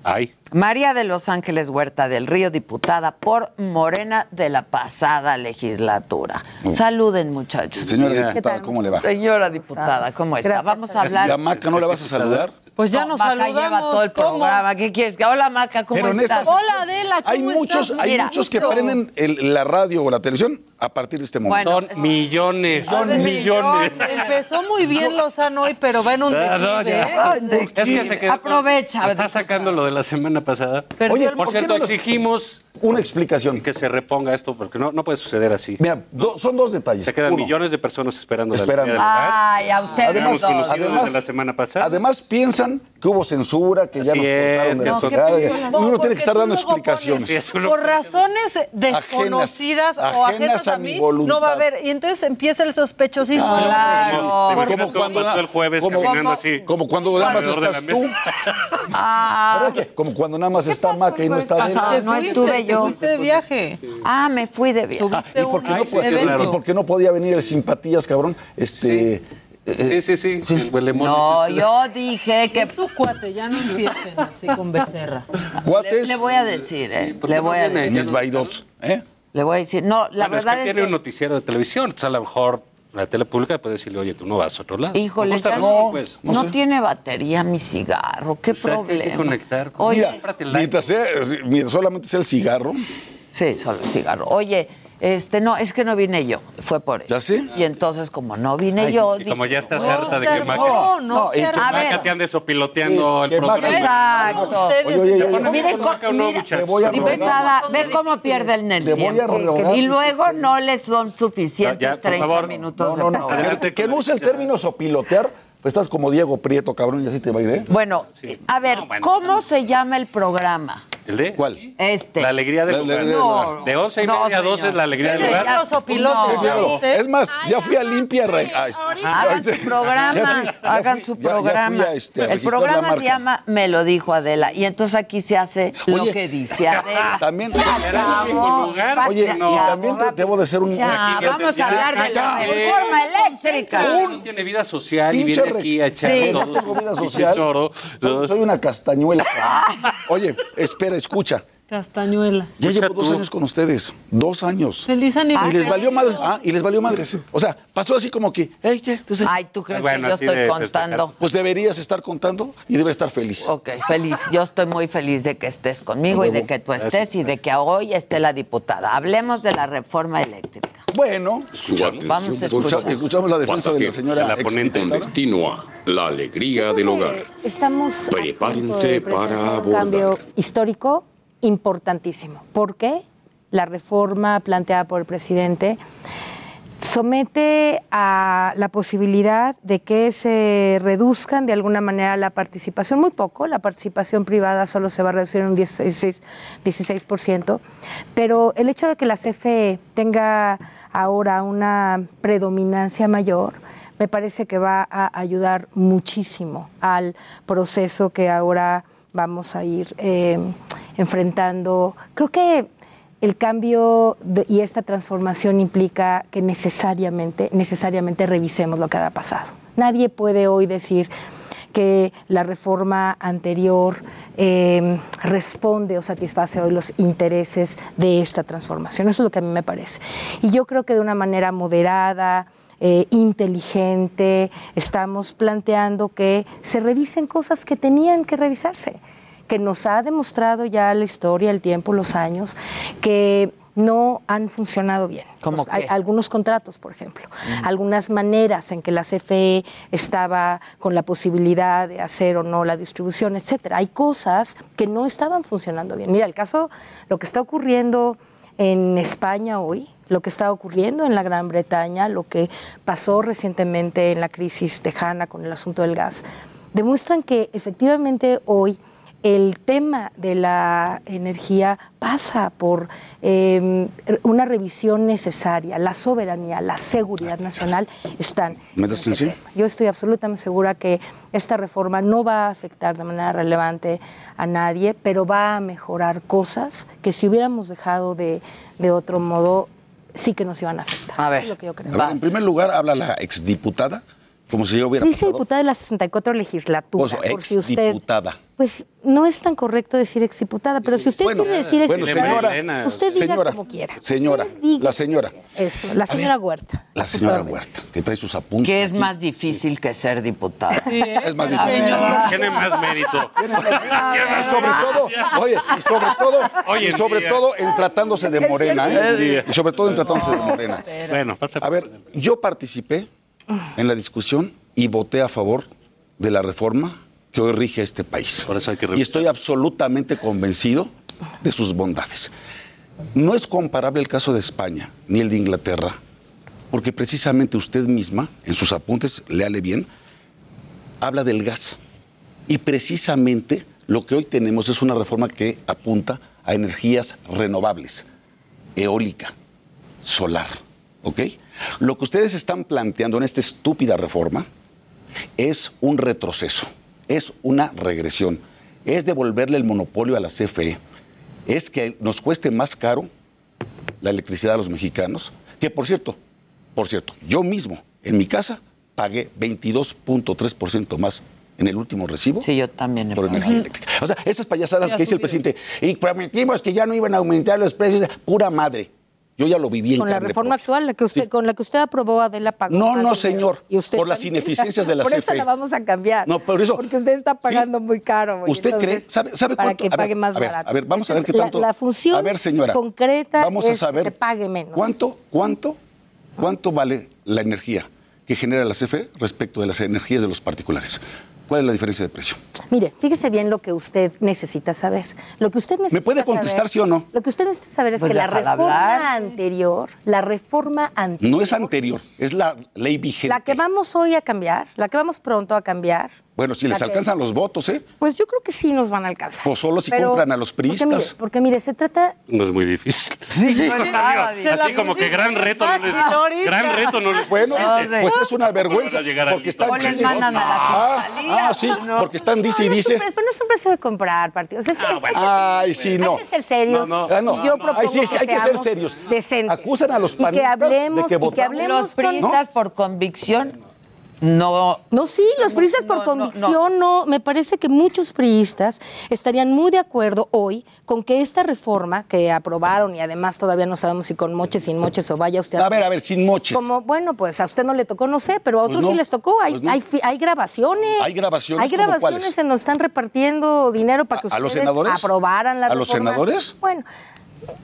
Ay. María de Los Ángeles Huerta del Río, diputada por Morena de la pasada legislatura. Saluden, muchachos. Señora diputada, ¿cómo le va? Señora diputada, ¿cómo está? Gracias, Vamos a hablar. ¿Y a Maca no le vas a saludar? Pues ya No, nos Maca saludamos. lleva todo el ¿Cómo? programa. ¿Qué quieres? Hola, Maca, ¿cómo Pero estás? esta- Hola, Adela, ¿cómo Hay muchos, estás? hay Mira, muchos que prenden el- la radio o la televisión a partir de este momento. Bueno, Son millones. Son millones. Empezó muy bien Lozano hoy, pero va en un Ah, no, declive. ¿eh? Es que se quedó. Aprovecha. Está sacando lo de la semana pasada. Perdió Oye, el- Por ¿por qué cierto, no los- exigimos Una explicación. que se reponga esto porque no, no puede suceder así. Mira, do- son dos detalles. Se quedan Uno, millones de personas esperando la Esperando. hogar. Ay, a ustedes Habíamos dos. conocido Además- desde la semana pasada. Además piensan que hubo censura, que ya Así nos cortaron es, de que la No, y No, uno tiene que estar dando explicaciones. Sí, es uno- Por razones desconocidas o ajenas ajenas a a mi mí, voluntad. no va a haber. Y entonces empieza el sospechosismo. Claro. ¿Te imaginas Como cómo cuando- pasó el jueves como- caminando como- así? Como cuando nada más estás la tú. mesa. Ah. Como cuando nada más está Maca y no está? Te no estuve yo. fuiste de viaje. ah, me fui de viaje. ¿Y por qué no podía-. ¿Y por qué no podía venir el simpatías, cabrón? Este. Sí, sí, sí. El huelemones No, este. yo dije que Es tu cuate, ya no empiecen así con becerra. le, Cuates le voy a decir, ¿eh? ¿por Le qué no voy a decir. mis baidots. ¿eh? Le voy a decir. No, la Bueno, es verdad que es tiene que. un noticiero de televisión. Entonces, a lo mejor la tele pública puede decirle, oye, tú no vas a otro lado. Híjole, razón, no, pues. no tiene batería mi cigarro. ¿Qué O sea, que problema? hay que conectar con- Oye, Mira, el Mientras, sea, mientras solamente sea el cigarro. sí, solo cigarro. Oye, este, no, es que no vine yo. Fue por eso. ¿Ya sé? Y entonces, como no vine yo. Y como dije, ya estás no, harta de se que. Maca, No, no, No, y que. Maca te ande sopiloteando Sí, el programa. Exacto. Ustedes Oye, oye, se oye, ponen Mire con- cómo- Maca, no, mira, muchachos. Te voy a Por favor. Diputada, ve cómo pierden el rogar. Y luego no les son suficientes Ya, por 30 favor. minutos No, de no, no. Que, no use el término sopilotear, pues estás como Diego Prieto, cabrón, y así te va a ir, ¿eh? Bueno, a ver, No, bueno. ¿cómo se llama el programa? ¿El de? ¿Cuál? Este. La alegría del La lugar. lugar. De 11 y No, media a 12 señor. es la alegría del lugar. los opilotes, No. Es más, ya fui a limpia. re- ay, Hagan su programa, hagan su ya- ya fui programa. este, el programa se llama Me lo dijo Adela. Y entonces aquí se hace lo que dice Adela. *laughs* También. Acabó. Oye, y también te debo de ser un. Ya, vamos a hablar de la reforma eléctrica. No tiene vida social y Pinche viene aquí a echar Sí. No tengo vida social. soy una castañuela. *laughs* Oye, espera, escucha. Castañuela. Ya llevo dos años con ustedes. Dos años. Feliz Y aniversario. les valió madre. Ah, y les valió madres. O sea, pasó así como que, hey, ¿qué? Entonces, Ay, ¿tú crees Bueno, que yo estoy contando? Pues deberías estar contando y debes estar feliz. Ok, feliz. Yo estoy muy feliz de que estés conmigo y de que tú estés y de que hoy esté la diputada. Hablemos de la reforma eléctrica. Bueno, Vamos a escucha- escuchar. escuchamos la defensa de la señora La ponente exdiputada. continúa la alegría del hogar. Estamos Prepárense de para presenciar un abordar. cambio histórico importantísimo. ¿Por qué? La reforma planteada por el presidente somete a la posibilidad de que se reduzcan de alguna manera la participación, muy poco, la participación privada solo se va a reducir en un 16%, 16%, pero el hecho de que la CFE tenga ahora una predominancia mayor, me parece que va a ayudar muchísimo al proceso que ahora vamos a ir eh, enfrentando. Creo que el cambio y esta transformación implica que necesariamente, necesariamente revisemos lo que había pasado. Nadie puede hoy decir que la reforma anterior eh, responde o satisface hoy los intereses de esta transformación. Eso es lo que a mí me parece. Y yo creo que de una manera moderada, eh, inteligente, estamos planteando que se revisen cosas que tenían que revisarse que nos ha demostrado ya la historia, el tiempo, los años, que no han funcionado bien. ¿Cómo Los- hay qué? algunos contratos, por ejemplo, algunas maneras en que la CFE estaba con la posibilidad de hacer o no la distribución, etcétera. Hay cosas que no estaban funcionando bien. Mira, el caso, lo que está ocurriendo en España hoy, lo que está ocurriendo en la Gran Bretaña, lo que pasó recientemente en la crisis tejana con el asunto del gas, demuestran que efectivamente hoy el tema de la energía pasa por eh, una revisión necesaria, la soberanía, la seguridad nacional están. ¿Metes que sí? Yo estoy absolutamente segura que esta reforma no va a afectar de manera relevante a nadie, pero va a mejorar cosas que si hubiéramos dejado de, de otro modo, sí que nos iban a afectar. A ver, Es lo que yo creo. A ver, en primer lugar, habla la exdiputada, como si yo hubiera Dice pasado. diputada de la 64 legislatura, Oso, por si usted... exdiputada. Pues no es tan correcto decir exdiputada, pero si usted Bueno, quiere decir bueno, exdiputada, señora, usted diga señora, como quiera. Señora, la señora, Eso, la señora Huerta. la señora. Huerta, que trae sus apuntes. ¿Qué es aquí. más difícil que ser diputada? Es más difícil. Tiene más mérito. Y sobre todo, oye, y sobre todo, Hoy y en sobre día. todo en tratándose de Morena, ¿eh? Y sobre todo en tratándose de Morena. Bueno, pasa A ver, yo participé en la discusión y voté a favor de la reforma que hoy rige este país. Por eso hay que y estoy absolutamente convencido de sus bondades. No es comparable el caso de España ni el de Inglaterra, porque precisamente usted misma, en sus apuntes, léale bien, habla del gas. Y precisamente lo que hoy tenemos es una reforma que apunta a energías renovables, eólica, solar. ¿Ok? Lo que ustedes están planteando en esta estúpida reforma es un retroceso, es una regresión, es devolverle el monopolio a la CFE, es que nos cueste más caro la electricidad a los mexicanos, que por cierto, por cierto, yo mismo en mi casa pagué 22.3% más en el último recibo. Sí, yo también. Por energía eléctrica. O sea, esas payasadas Sí, que dice el presidente, y prometimos que ya no iban a aumentar los precios, pura madre. Yo ya lo viví en Con la carne reforma actual, la que usted, con la que usted aprobó, Adela pagó. No, no, señor. Y usted Por las ineficiencias de *laughs* la Por eso CFE. la vamos a cambiar. No, por eso- Porque usted está pagando muy caro. güey. ¿Usted cree? ¿Sabe, sabe Para cuánto? que A ver, pague más a ver, barato. A ver, vamos Esa a ver qué la- tanto. La, función a ver, señora, concreta vamos a es saber que se pague menos. ¿Cuánto, cuánto, cuánto vale la energía que genera la CFE respecto de las energías de los particulares? ¿Cuál es la diferencia de precio? Mire, fíjese bien lo que usted necesita saber. Lo que usted necesita ¿Me puede contestar saber- sí o no? Lo que usted necesita saber es Pues que la reforma hablar. anterior, la reforma anterior, No es anterior, es la ley vigente. la que vamos hoy a cambiar, la que vamos pronto a cambiar, Bueno, si les que- alcanzan los votos, ¿eh? pues yo creo que sí nos van a alcanzar. O solo si Pero- compran a los porque mire, priistas. porque mire, se trata No es muy difícil. nada Así como que gran reto no les, gran reto no les Bueno, pues es una vergüenza. Porque están O les mandan a la ah, ah, sí, porque están dice y No, no es un dice. pero no es un precio de comprar partidos. Es, es- hay que- Ay, sí, no. Hay que ser serios. No, no. Ah, no. Y yo No, no. propongo Ay, sí, sí, hay que ser seamos serios. Decentes. Acusan a los Y que panistas hablemos, de que y que hablemos Los priistas por convicción no. No, sí, los priistas por no, no, convicción no, Me parece que muchos priistas estarían muy de acuerdo hoy con que esta reforma que aprobaron y además todavía no sabemos si con moches, sin moches o vaya usted. A ver, a ver, sin moches. Como, bueno, pues a usted no le tocó, no sé, pero a Pues otros no, sí les tocó. Hay, pues no. hay, fi- hay grabaciones. Hay grabaciones, Hay ¿cómo grabaciones en donde están repartiendo dinero para que ¿A- a los ustedes senadores? aprobaran la ¿A los reforma. senadores? Bueno,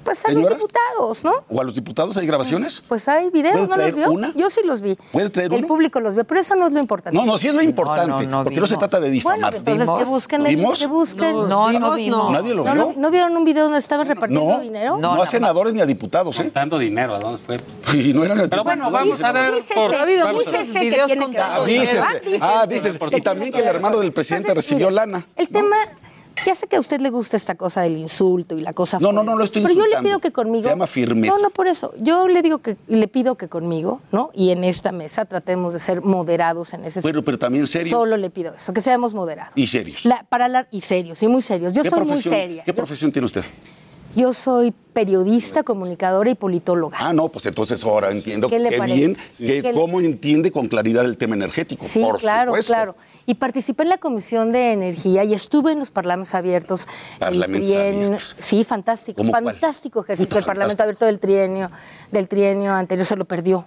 pues a Señora. los diputados, ¿no? ¿O a los diputados hay grabaciones? Pues hay videos, ¿Puede ¿no los vio? una? Yo sí los vi. ¿Puede traer El uno? público los vio, pero eso no es lo importante. No, no, sí es lo importante. porque no se trata de Bueno, difamar. entonces que busquen, ¿Vimos? que busquen. No, no. ¿Nadie lo ¿No, vio? no, ¿no vieron un video donde estaban repartiendo No, dinero? no, a senadores ni a diputados, ¿eh? Contando dinero, ¿a dónde fue? *laughs* Y no eran Pero bueno, vamos a ver por... Ha habido muchos videos Ah, dícese. Ah, dices. Y también que el hermano del presidente recibió lana. El tema, ya sé que a usted le gusta esta cosa del insulto y la cosa No, no, fuerte, no lo estoy Pero yo le insultando. pido que conmigo... Se llama firmeza. No, no, por eso. Yo le digo que, le pido que conmigo, ¿no? Y en esta mesa tratemos de ser moderados en ese Pero, pero también serios. Solo le pido eso, que seamos moderados. Y serios. La- para hablar, y serios, y muy serios. Yo ¿Qué soy muy seria. ¿Qué Yo- profesión tiene usted? Yo soy periodista, comunicadora y politóloga. Ah, no, pues entonces ahora entiendo ¿Qué le qué parece? bien, Sí. que ¿Qué le- cómo entiende con claridad el tema energético. Sí, por claro, supuesto. claro. Y participé en la Comisión de Energía y estuve en los parlamentos abiertos. Parlamentos trien- abiertos. Sí, fantástico. ¿Cómo cuál? Fantástico ejercicio. Puta, el Parlamento abierto del trienio, del trienio anterior se lo perdió.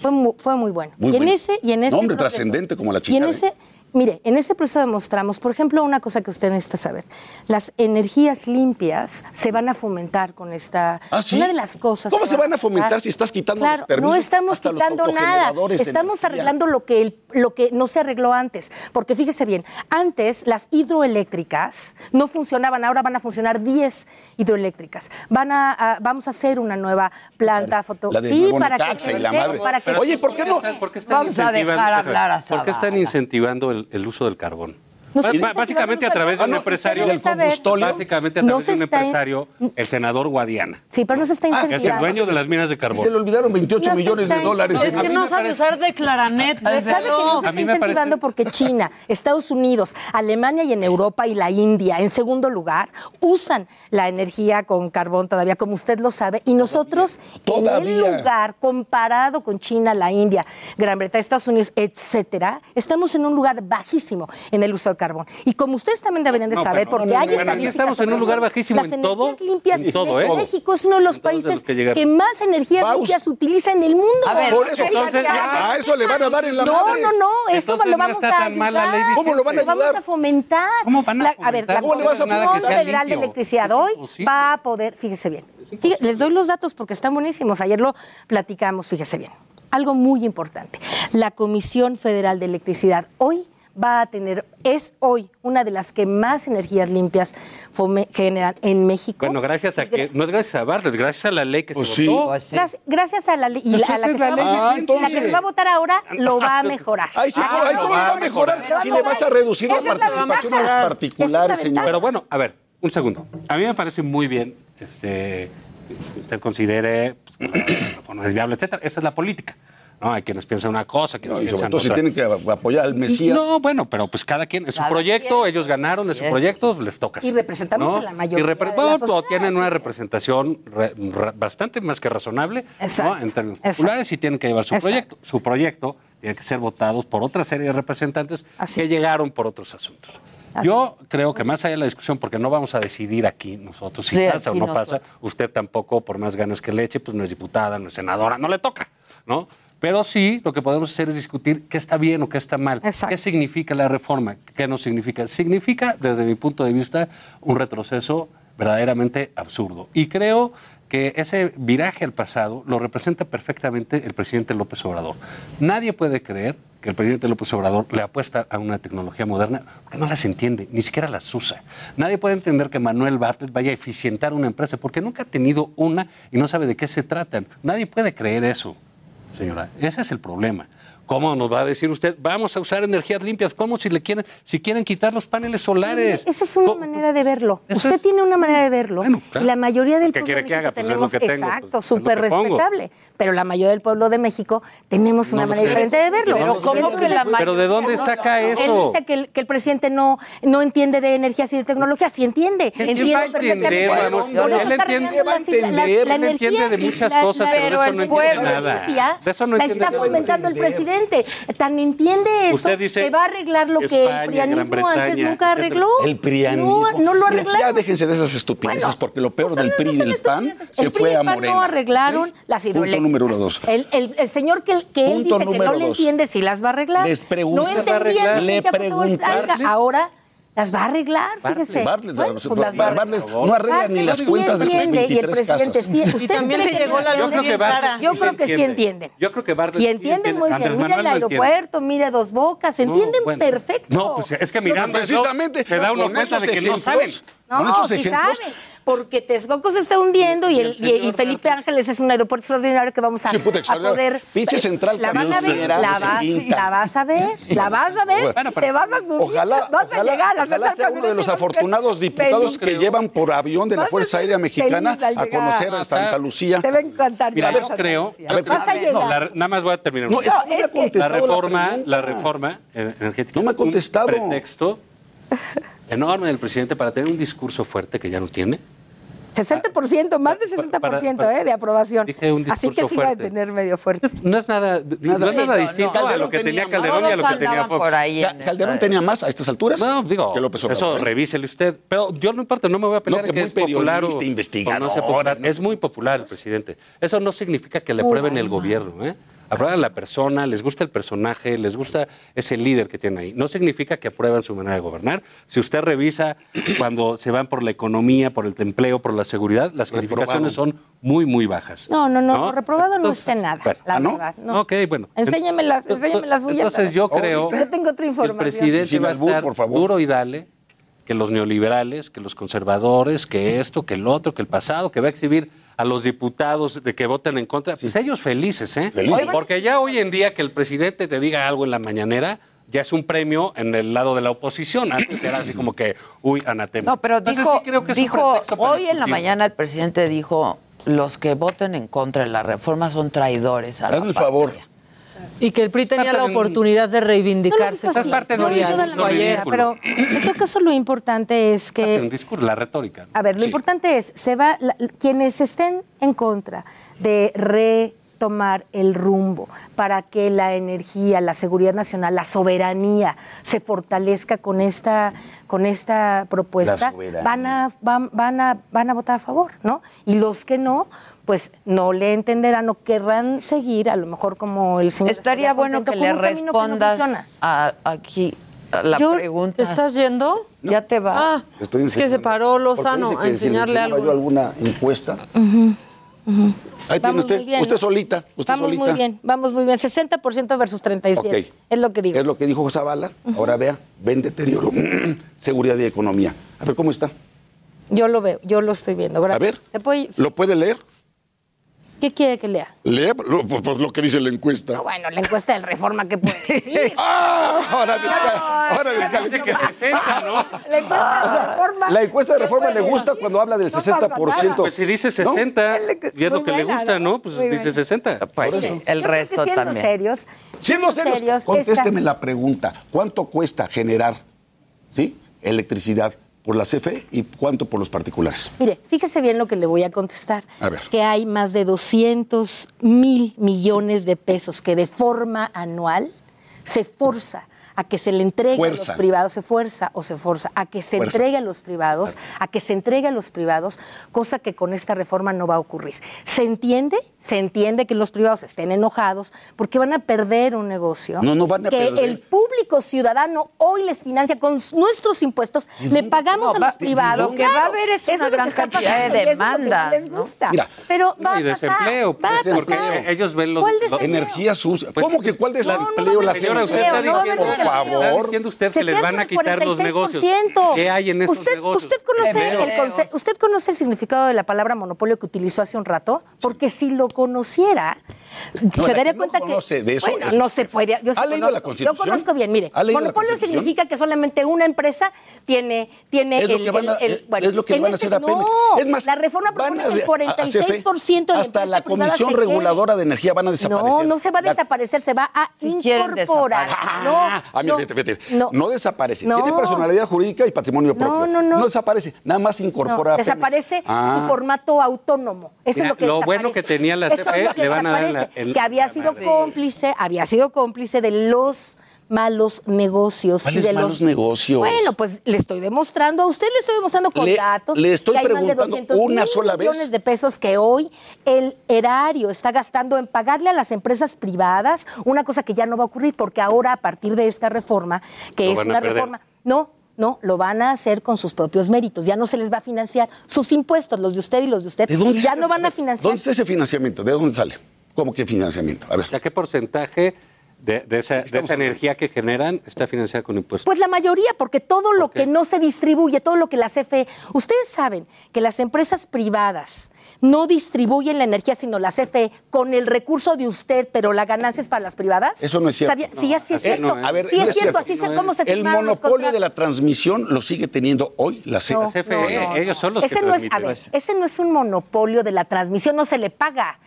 Fue muy, fue muy bueno. Muy y en bueno. ese, y en ese No, hombre, proceso- trascendente como la Y en. ¿eh? Mire, en ese proceso demostramos, por ejemplo, una cosa que usted necesita saber. Las energías limpias se van a fomentar con esta. ¿Ah, sí? Una de las cosas. ¿Cómo se van a pasar- fomentar si estás quitando Claro, los permisos no estamos hasta los quitando nada. Estamos energía? arreglando lo que, el- lo que no se arregló antes. Porque fíjese bien, antes las hidroeléctricas no funcionaban, ahora van a funcionar 10 hidroeléctricas. Van a, a- vamos a hacer una nueva planta foto. La de sí, para que Necaxa se y la vea- madre. para que Oye, ¿por qué no? ¿Por qué están Vamos a dejar hablar a ¿Por qué están incentivando el, el uso del carbón? No básicamente a incentivando través de un empresario. Del combustóleo. básicamente a través de un empresario, el senador Guadiana, Sí, pero no se está que es el incentivando. dueño de las minas de carbón. Se le olvidaron 28 No se millones de dólares. Es que no sabe usar de claranet, ¿Sabe que no se A está incentivando porque China, Estados Unidos, Alemania y en Europa y la India, en segundo lugar, usan la energía con carbón todavía, como usted lo sabe, y nosotros en Todavía. el lugar comparado con China, la India, Gran Bretaña, Estados Unidos, etcétera, estamos en un lugar bajísimo en el uso de carbón. Y como ustedes también deberían de No, saber, pero- porque no, hay no, estadísticas estamos en un lugar bajísimo las en todo, energías limpias, en todo, ¿eh? México es uno de los En todos de países los que más energías Paus. limpias utiliza en el mundo. A ver, Por eso, Entonces, a eso le van a dar en la No, madre. no, no, eso Entonces lo no vamos está a tan mal la ley ayudar. ¿Cómo lo van a Lo vamos ayudar? a fomentar. ¿Cómo van a La- a ver, la Comisión Federal de. Electricidad hoy va a poder, fíjese bien, Fíjese, les doy los datos porque están buenísimos, ayer lo platicamos, fíjese bien. Algo muy importante, la Comisión Federal de Electricidad hoy va a tener, es hoy una de las que más energías limpias fome- generan en México. Bueno, gracias a que, no es gracias a Bartlett, gracias a la ley que Pues se sí. votó. Pues sí. Gracias, gracias a la ley y Pues a la que, se la va, ley a- que la entonces. que se va a votar ahora lo va a mejorar. Ay, sí, Va a ay, ¿cómo lo va a mejorar. Si le vas a reducir la participación a los particulares, señor. Pero bueno, a ver, un segundo. A mí me parece muy bien este, que usted considere pues, viable, etcétera. Esa es la política. ¿No? Hay quienes piensan una cosa, quienes No, y sobre piensan todo si otra. tienen que apoyar al Mesías. No, bueno, pero pues cada quien, es su Cada proyecto, quien. ellos ganaron, es su proyecto, les toca. Y representamos ¿no? a la mayoría Y repre- de la bueno, sociedad, tienen una representación re- bastante más que razonable, Exacto, ¿no? En términos exacto. populares y tienen que llevar su Exacto. proyecto. Su proyecto tiene que ser votado por otra serie de representantes Así. que llegaron por otros asuntos. Así. Yo creo que más allá de la discusión, porque no vamos a decidir aquí nosotros si Sí, pasa o no pasa, usted tampoco, por más ganas que le eche, pues no es diputada, no es senadora, no le toca, ¿no? Pero sí, lo que podemos hacer es discutir qué está bien o qué está mal. Exacto. ¿Qué significa la reforma? ¿Qué no significa? Significa, desde mi punto de vista, un retroceso verdaderamente absurdo. Y creo que ese viraje al pasado lo representa perfectamente el presidente López Obrador. Nadie puede creer que el presidente López Obrador le apuesta a una tecnología moderna porque no las entiende, ni siquiera las usa. Nadie puede entender que Manuel Bartlett vaya a eficientar una empresa porque nunca ha tenido una y no sabe de qué se tratan. Nadie puede creer eso, señora. Ese es el problema. ¿Cómo nos va a decir usted? Vamos a usar energías limpias. ¿Cómo si le quieren, si quieren quitar los paneles solares? Esa es una manera de verlo. Usted tiene una manera de verlo. claro. Y la mayoría del ¿Qué pueblo quiere de que haga? México Pues es lo tenemos, que tengo, exacto, pues, es súper respetable. Pero la mayoría del pueblo de México tenemos una No lo manera sé. diferente de verlo. Pero ¿cómo que la Pero ¿de dónde saca Él eso? dice que el, que el presidente no, no entiende de energías y de tecnología. Sí entiende. ¿Quién Entiende perfectamente. Él está entiende- él la de muchas la- cosas, la- pero de eso no el entiende pueblo, nada. la energía, De eso no la entiende está nada. fomentando el presidente. Tan entiende eso Usted dice que va a arreglar lo que España, el prianismo antes nunca arregló. El prianismo. No, no lo arreglaron. Ya déjense de esas estupideces, porque lo peor del PRI y del PAN se el PRI fue y a el PAN Morena. no arreglaron las Punto hidroeléctricas. número uno, dos. El, el- el señor que, que él Punto dice que número no le entiende si las va a arreglar. Les pregunto- no ¿Las entendía Le preguntaron. Ahora las va a arreglar, fíjese. Bartlett, Bueno, pues, pues las va a Bartlett no arregla ni las Bartlett cuentas de sí sus entiende, y el 23 presidente casas. sí. Y ¿Usted también cree le llegó la luz entiende? bien clara. Yo creo que sí entiende. entienden. Yo creo que Bartlett Y sí entienden entiende. muy bien. Mira el entiende. aeropuerto, mira dos bocas, entienden bueno. perfecto. No, pues es que mirando precisamente se da uno cuenta de que no saben. No, esos sí ejemplos, saben, porque Texcoco se está hundiendo y, el, y, y Felipe Ángeles es un aeropuerto extraordinario que vamos a, Sí, puta, a poder... Pinche central la van a ver, la vas, pinta. la vas a ver, la vas a ver, Bueno, te vas a subir, Ojalá, vas a llegar a ojalá central sea uno de los afortunados diputados que llevan por avión de la Fuerza Aérea Mexicana a conocer a Santa Lucía. Te va a encantar. Mira, yo creo, no, nada más voy a terminar. No, no la contestado la reforma, la, reforma eh, energética. No me ha es contestado. Pretexto *laughs* enorme del presidente para tener un discurso fuerte que ya no tiene. 60%, más de 60% para- para- eh, de aprobación. Dije un Así que sí va a tener medio fuerte. No es nada, no es nada Sí, no, distinto no. a lo que tenía Calderón y a lo que tenía Fox. por ahí Calderón esta- tenía más a estas alturas No, digo, que López eso. ¿eh? revísele usted. Pero yo no importa, no me voy a pelear que que muy es popular o- o investigador, no sea popular. no Es muy popular el presidente. Eso no significa que le Muy prueben el gobierno, ¿eh? Aprueban a la persona, les gusta el personaje, les gusta ese líder que tiene ahí. No significa que aprueban su manera de gobernar. Si usted revisa *clears throat* cuando se van por la economía, por el empleo, por la seguridad, las calificaciones son muy, muy bajas. No, no, no, reprobado no está nada, bueno, la ¿ah, no? verdad. No. Ok, bueno. Enséñame la, enséñame la suya. Entonces yo creo Yo tengo otra el presidente Sin va a albur, estar por favor. duro y dale que los neoliberales, que los conservadores, que esto, que el otro, que el pasado, que va a exhibir a los diputados de que voten en contra, pues ellos felices, ¿eh? Felices. Porque ya hoy en día que el presidente te diga algo en la mañanera, ya es un premio en el lado de la oposición. Antes era así como que, uy, anatema. No, pero Entonces, dijo, sí creo que es un dijo hoy en la mañana el presidente dijo, los que voten en contra de la reforma son traidores a la Hazme el patria". favor. Y que el PRI tenía la oportunidad de reivindicarse. No dijo Esa es parte de no un. Pero en todo caso lo importante es un que discurso, la retórica. A ver, lo Sí. importante es, se va, la- quienes estén en contra de retomar el rumbo para que la energía, la seguridad nacional, la soberanía se fortalezca con esta, con esta propuesta, van a, van, van a, van a votar a favor, ¿no? Y los que no, pues no le entenderán o querrán seguir, a lo mejor como el señor. Estaría bueno que le camino que no respondas a, aquí a la Yo- pregunta. ¿Te estás yendo? Ya te va. Ah, Estoy es que se paró Lozano a enseñarle algo. yo alguna encuesta. Ahí tiene Vamos usted, muy bien, usted ¿no? solita, usted Vamos solita. muy bien, vamos muy bien. 60% versus 37. Ok. Es lo que digo. Es lo que dijo Zavala. Ahora vea, ven deterioro, *clears throat* seguridad y economía. A ver cómo está. Yo lo veo, yo lo estoy viendo. Gracias. A ver. ¿Se puede- ¿Lo puede leer? ¿Qué quiere que lea? Lee lo, pues, pues, lo que dice la encuesta. No, bueno, la encuesta del Reforma, ¿qué puede decir? *laughs* ¡Ah! Ahora, desca- ahora Dice que descalifica. 60, ¿no? La encuesta del Reforma. La encuesta de reforma le gusta cuando habla del No pasa 60%. Pues si dice 60, y es lo que le gusta, ¿no? Pues dice bien. 60. Pues Por sí, eso. el Yo creo que resto siendo también. serios, Siendo serios, serios, contésteme esta- la pregunta. ¿Cuánto cuesta generar ¿sí? electricidad por la CFE y cuánto por los particulares? Mire, fíjese bien lo que le voy a contestar. A ver. Que hay más de 200 mil millones de pesos que de forma anual se forza a que se le entregue fuerza. a los privados, se fuerza o se forza, a que se fuerza. entregue a los privados, a que se entregue a los privados, cosa que con esta reforma no va a ocurrir. ¿Se entiende? Se entiende que los privados estén enojados porque van a perder un negocio. No, no van a que perder. el público ciudadano hoy les financia con nuestros impuestos, le pagamos no, a los va, privados. Lo que claro, va a haber pues, es una gran cantidad de demandas. Es les gusta. ¿no? Mira, pero va y desempleo, a pasar, porque ellos ven los, energía sucia. Pues, ¿Cómo que cuál desempleo? la señora usted está diciendo favor. usted que les van a quitar los negocios. ¿Qué hay en esos usted. Usted conoce, el ¿Usted conoce el significado de la palabra monopolio que utilizó hace un rato? Porque si lo conociera, se daría cuenta no conoce que... De eso, bueno, no se puede... Yo ¿Ha leído conozco, la Constitución? Yo conozco bien, mire. Monopolio significa que solamente una empresa tiene, tiene es el, lo que van a, el, el, bueno, Es lo que. Este no, más, la reforma propone que el 46% de Hasta la Comisión Reguladora de Energía van a desaparecer. No, no se va a desaparecer, se va a incorporar. No, ah, Ah, a mí, no. No, desaparece. Tiene personalidad jurídica y patrimonio propio. No, no, no. No desaparece. Nada más incorpora. desaparece su ah. formato autónomo. Eso es lo que Lo bueno que tenía la CFE, le van a dar la, Que había sido cómplice, había sido cómplice de los malos negocios. ¿Cuáles de malos los... negocios? Bueno, pues le estoy demostrando, a usted le estoy demostrando con le, datos. Le estoy que una sola millones vez. de pesos que hoy el erario está gastando en pagarle a las empresas privadas, una cosa que ya no va a ocurrir porque ahora a partir de esta reforma, que es una reforma, no, no, lo van a hacer con sus propios méritos. Ya no se les va a financiar sus impuestos, los de usted y los de usted. ¿De ya no van a financiar. ¿Dónde está ese financiamiento? ¿De dónde sale? ¿Cómo que financiamiento? A ver. ¿A qué porcentaje de, de, esa, de, esa, energía que generan está financiada con impuestos. Pues la mayoría, porque todo lo que no se distribuye, todo lo que la CFE... Ustedes saben que las empresas privadas no distribuyen la energía, sino la CFE con el recurso de usted, pero la ganancia es para las privadas. Eso no es cierto. No, sí, es cierto. No es. A ver, cierto. Así se, ¿cómo se El monopolio de la transmisión lo sigue teniendo hoy la CFE. Ellos son los ese que no es, a ver, Ese no es un monopolio de la transmisión, no se le paga.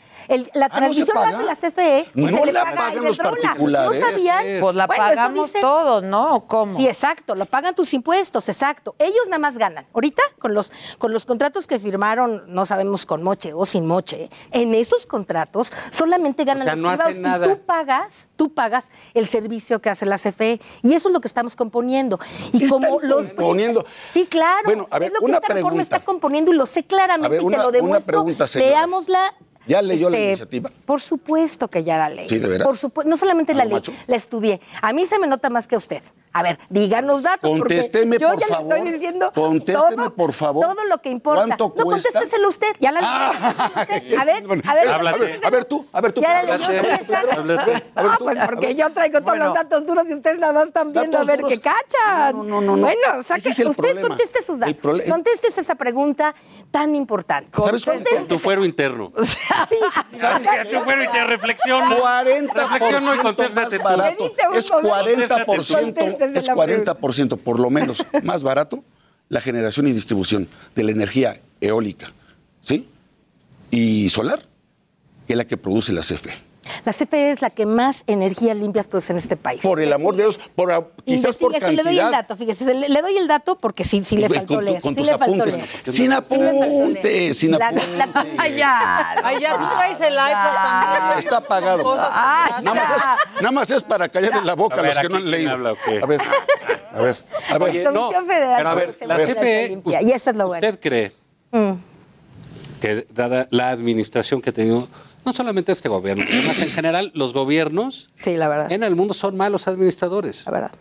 La ah, transmisión ¿no la hace la CFE. Se le la paga pagan los particulares. No sabían. Pues la pagamos todos, ¿no? ¿Cómo? Sí, exacto. Lo pagan tus impuestos, exacto. Ellos nada más ganan. Ahorita, con los, con los contratos que firmaron, no sabemos con moche o sin moche, en esos contratos solamente ganan o sea, los no privados. Y tú pagas, tú pagas el servicio que hace la CFE. Y eso es lo que estamos componiendo. Y como los. Sí, claro. Es lo que esta pregunta. reforma está componiendo y lo sé claramente una, y te lo demuestro. Una pregunta, Leámosla ¿Ya leyó la este, iniciativa? Por supuesto que ya la leí. Sí, de verdad. Por supuesto, no solamente la leí, la estudié. A mí se me nota más que a usted. A ver, digan los datos. Contésteme, porque yo ya le estoy diciendo. Contésteme, por favor. Todo lo que importa. No, cuesta? contésteselo usted. Ya la ah. *laughs* A ver, a ver. Háblate. A ver tú, a ver tú. Ya la No, pues porque yo traigo todos los datos duros y ustedes nada más están viendo a ver qué cachan. No, no, no. no. Bueno, o usted conteste sus datos. Conteste esa pregunta tan importante. ¿Sabes cuál es? Tu fuero interno. *laughs* Sí. ¿Sabes qué? Tu fuero interno. Reflexiona. 40% y contéstate. Es 40% es 40% por lo menos *laughs* más barato la generación y distribución de la energía eólica ¿sí? y solar que la que produce la CFE. La CFE es la que más energías limpias produce en este país. Por el amor de Dios, por, quizás por. Le doy el dato, fíjese, le, doy el dato porque sí, sí le faltó leer. Sin apuntes, sin apuntes. Ay, ya. Tú traes el iPhone también. Está apagado. Nada, más es, nada, más es, para callarle la boca a, los que no han leído. A ver, a ver. A ver. Comisión no, Federal la CFE, y eso es lo bueno. ¿Usted cree mm. que dada la administración que ha tenido no solamente este gobierno, *clears throat* además en general los gobiernos en el mundo son malos administradores. La verdad.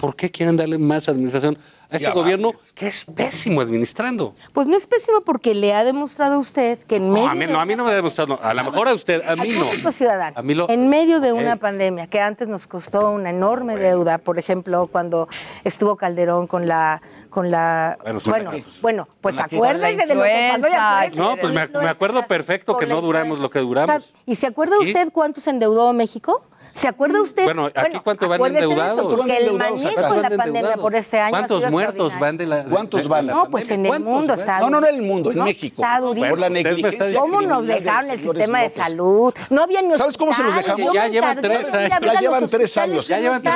¿Por qué quieren darle más administración a este gobierno que es pésimo administrando? Pues no es pésimo porque le ha demostrado a usted que en medio. A mí, no, a mí no me ha demostrado, a lo mejor a usted, a mí no. A mí lo... En medio de eh. una pandemia que antes nos costó una enorme deuda, por ejemplo, cuando estuvo Calderón con la. Con la bueno, bueno, pues acuérdense de lo que pasó. Ya no, pues me, me, acuerdo perfecto que no duramos lo que duramos. ¿Y se acuerda usted cuánto se endeudó México? ¿Se acuerda usted? Bueno, ¿aquí bueno, cuánto van endeudados? Eso, porque el manejo de la pandemia por este año ¿Cuántos muertos van de la ¿Cuántos van? No, pues en el mundo está No, no, en el mundo, en México. Está durísimo. Por la negligencia. ¿Cómo nos dejaron el sistema de salud? No había ni ¿Sabes cómo se los dejamos? Ya llevan tres años. Ya llevan tres años. Ya llevan tres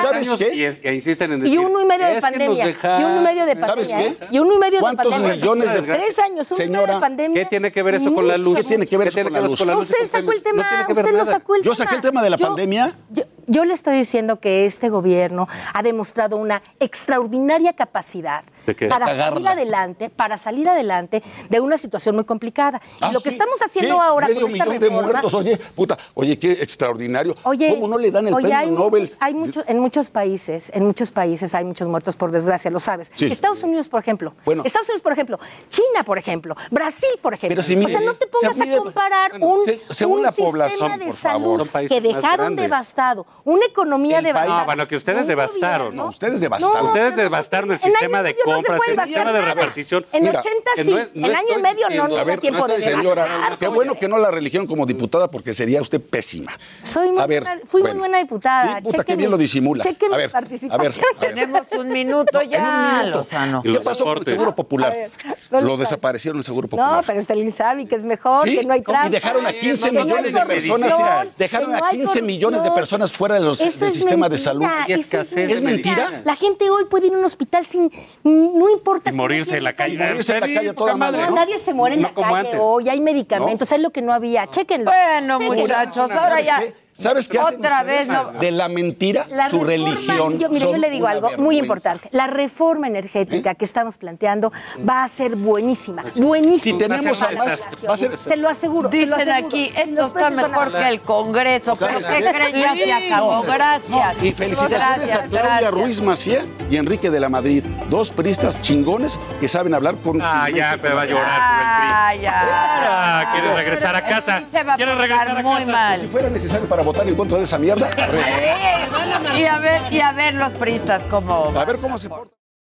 insisten en decir. Y uno y medio de pandemia. Y uno y medio de pandemia. ¿Sabes qué? Y uno y medio de pandemia. ¿Cuántos millones de Tres años, uno y de pandemia. ¿Qué tiene que ver eso con la luz? ¿Qué tiene que ver eso con la luz? Usted sacó el tema. Usted lo sacó el tema. Yo saqué el tema de la pandemia. Yo, Yo le estoy diciendo que este gobierno ha demostrado una extraordinaria capacidad para salir adelante, para salir adelante de una situación muy complicada. Ah, y lo que estamos haciendo sí, ahora medio con esta millón de muertos, oye, puta, oye, qué extraordinario. Oye, ¿Cómo no le dan el oye, premio hay Nobel? muchos- hay muchos, en muchos países, en muchos países hay muchos muertos por desgracia, lo sabes. Sí. Estados Unidos, por ejemplo. Bueno. Estados Unidos, por ejemplo. China, por ejemplo. Brasil, por ejemplo. Pero si o sea, no te se pongas mide- a comparar un, se- según un la sistema población, de salud favor. Que dejaron devastado, una economía El devastada. No, bueno, que ustedes devastaron. gobierno- No, ustedes devastaron. No, Ustedes devastaron el sistema y de no compras, puede el devastar sistema de repartición. En Mira, 80 que sí, no es- no en año y medio no ver, tiempo de señora, devastar. qué bueno que no la religión como diputada porque sería usted pésima. Soy muy A ver, buena- fui bueno. muy buena diputada. Sí, puta, qué Chequen bien lo disimula. chequen A mi ver, participación. a ver, a ver. Tenemos un minuto ya, Lozano. ¿Qué pasó con el Seguro Popular? A ver, ¿dónde Lo está? desaparecieron el Seguro Popular. No, pero Stalin sabe que es mejor, Sí, que no hay trampa. y dejaron a 15 que no hay millones de personas, dejaron no a hay 15 millones de personas fuera de los- Eso del sistema de salud. Y escasez es ¿Es mentira? La gente hoy puede ir a un hospital sin, no importa. Y morirse en la calle. Morirse en la calle toda madre, No, ¿no? nadie se muere en la calle antes. hoy, hay medicamentos, es lo que no había. Chéquenlo. Bueno, muchachos, ahora ya. ¿Sabes qué hacen Otra vez, no. De la mentira, La su reforma- religión. Yo, mire, yo le digo algo muy importante. La reforma ¿Eh? energética que estamos planteando va a ser buenísima. Buenísima. Si tenemos a más- va a ser- Se lo aseguro. se lo Dicen aseguro. aquí, esto está mejor que el Congreso, pero ¿Sabes ¿qué creen? Ya se acabó. No, Gracias. Y felicitaciones a Claudia gracias. Ruiz Macié y Enrique de la Madrid, dos priistas chingones que saben hablar con. Ah, ya me va a llorar por el PRI. Ah, ya. Ah, quiere regresar a casa. El PRI se va a Quiere portar regresar a muy casa. mal. Si fuera necesario para votar en contra de esa mierda, *laughs* Y a ver, y a ver los pristas cómo. a ver cómo se porta.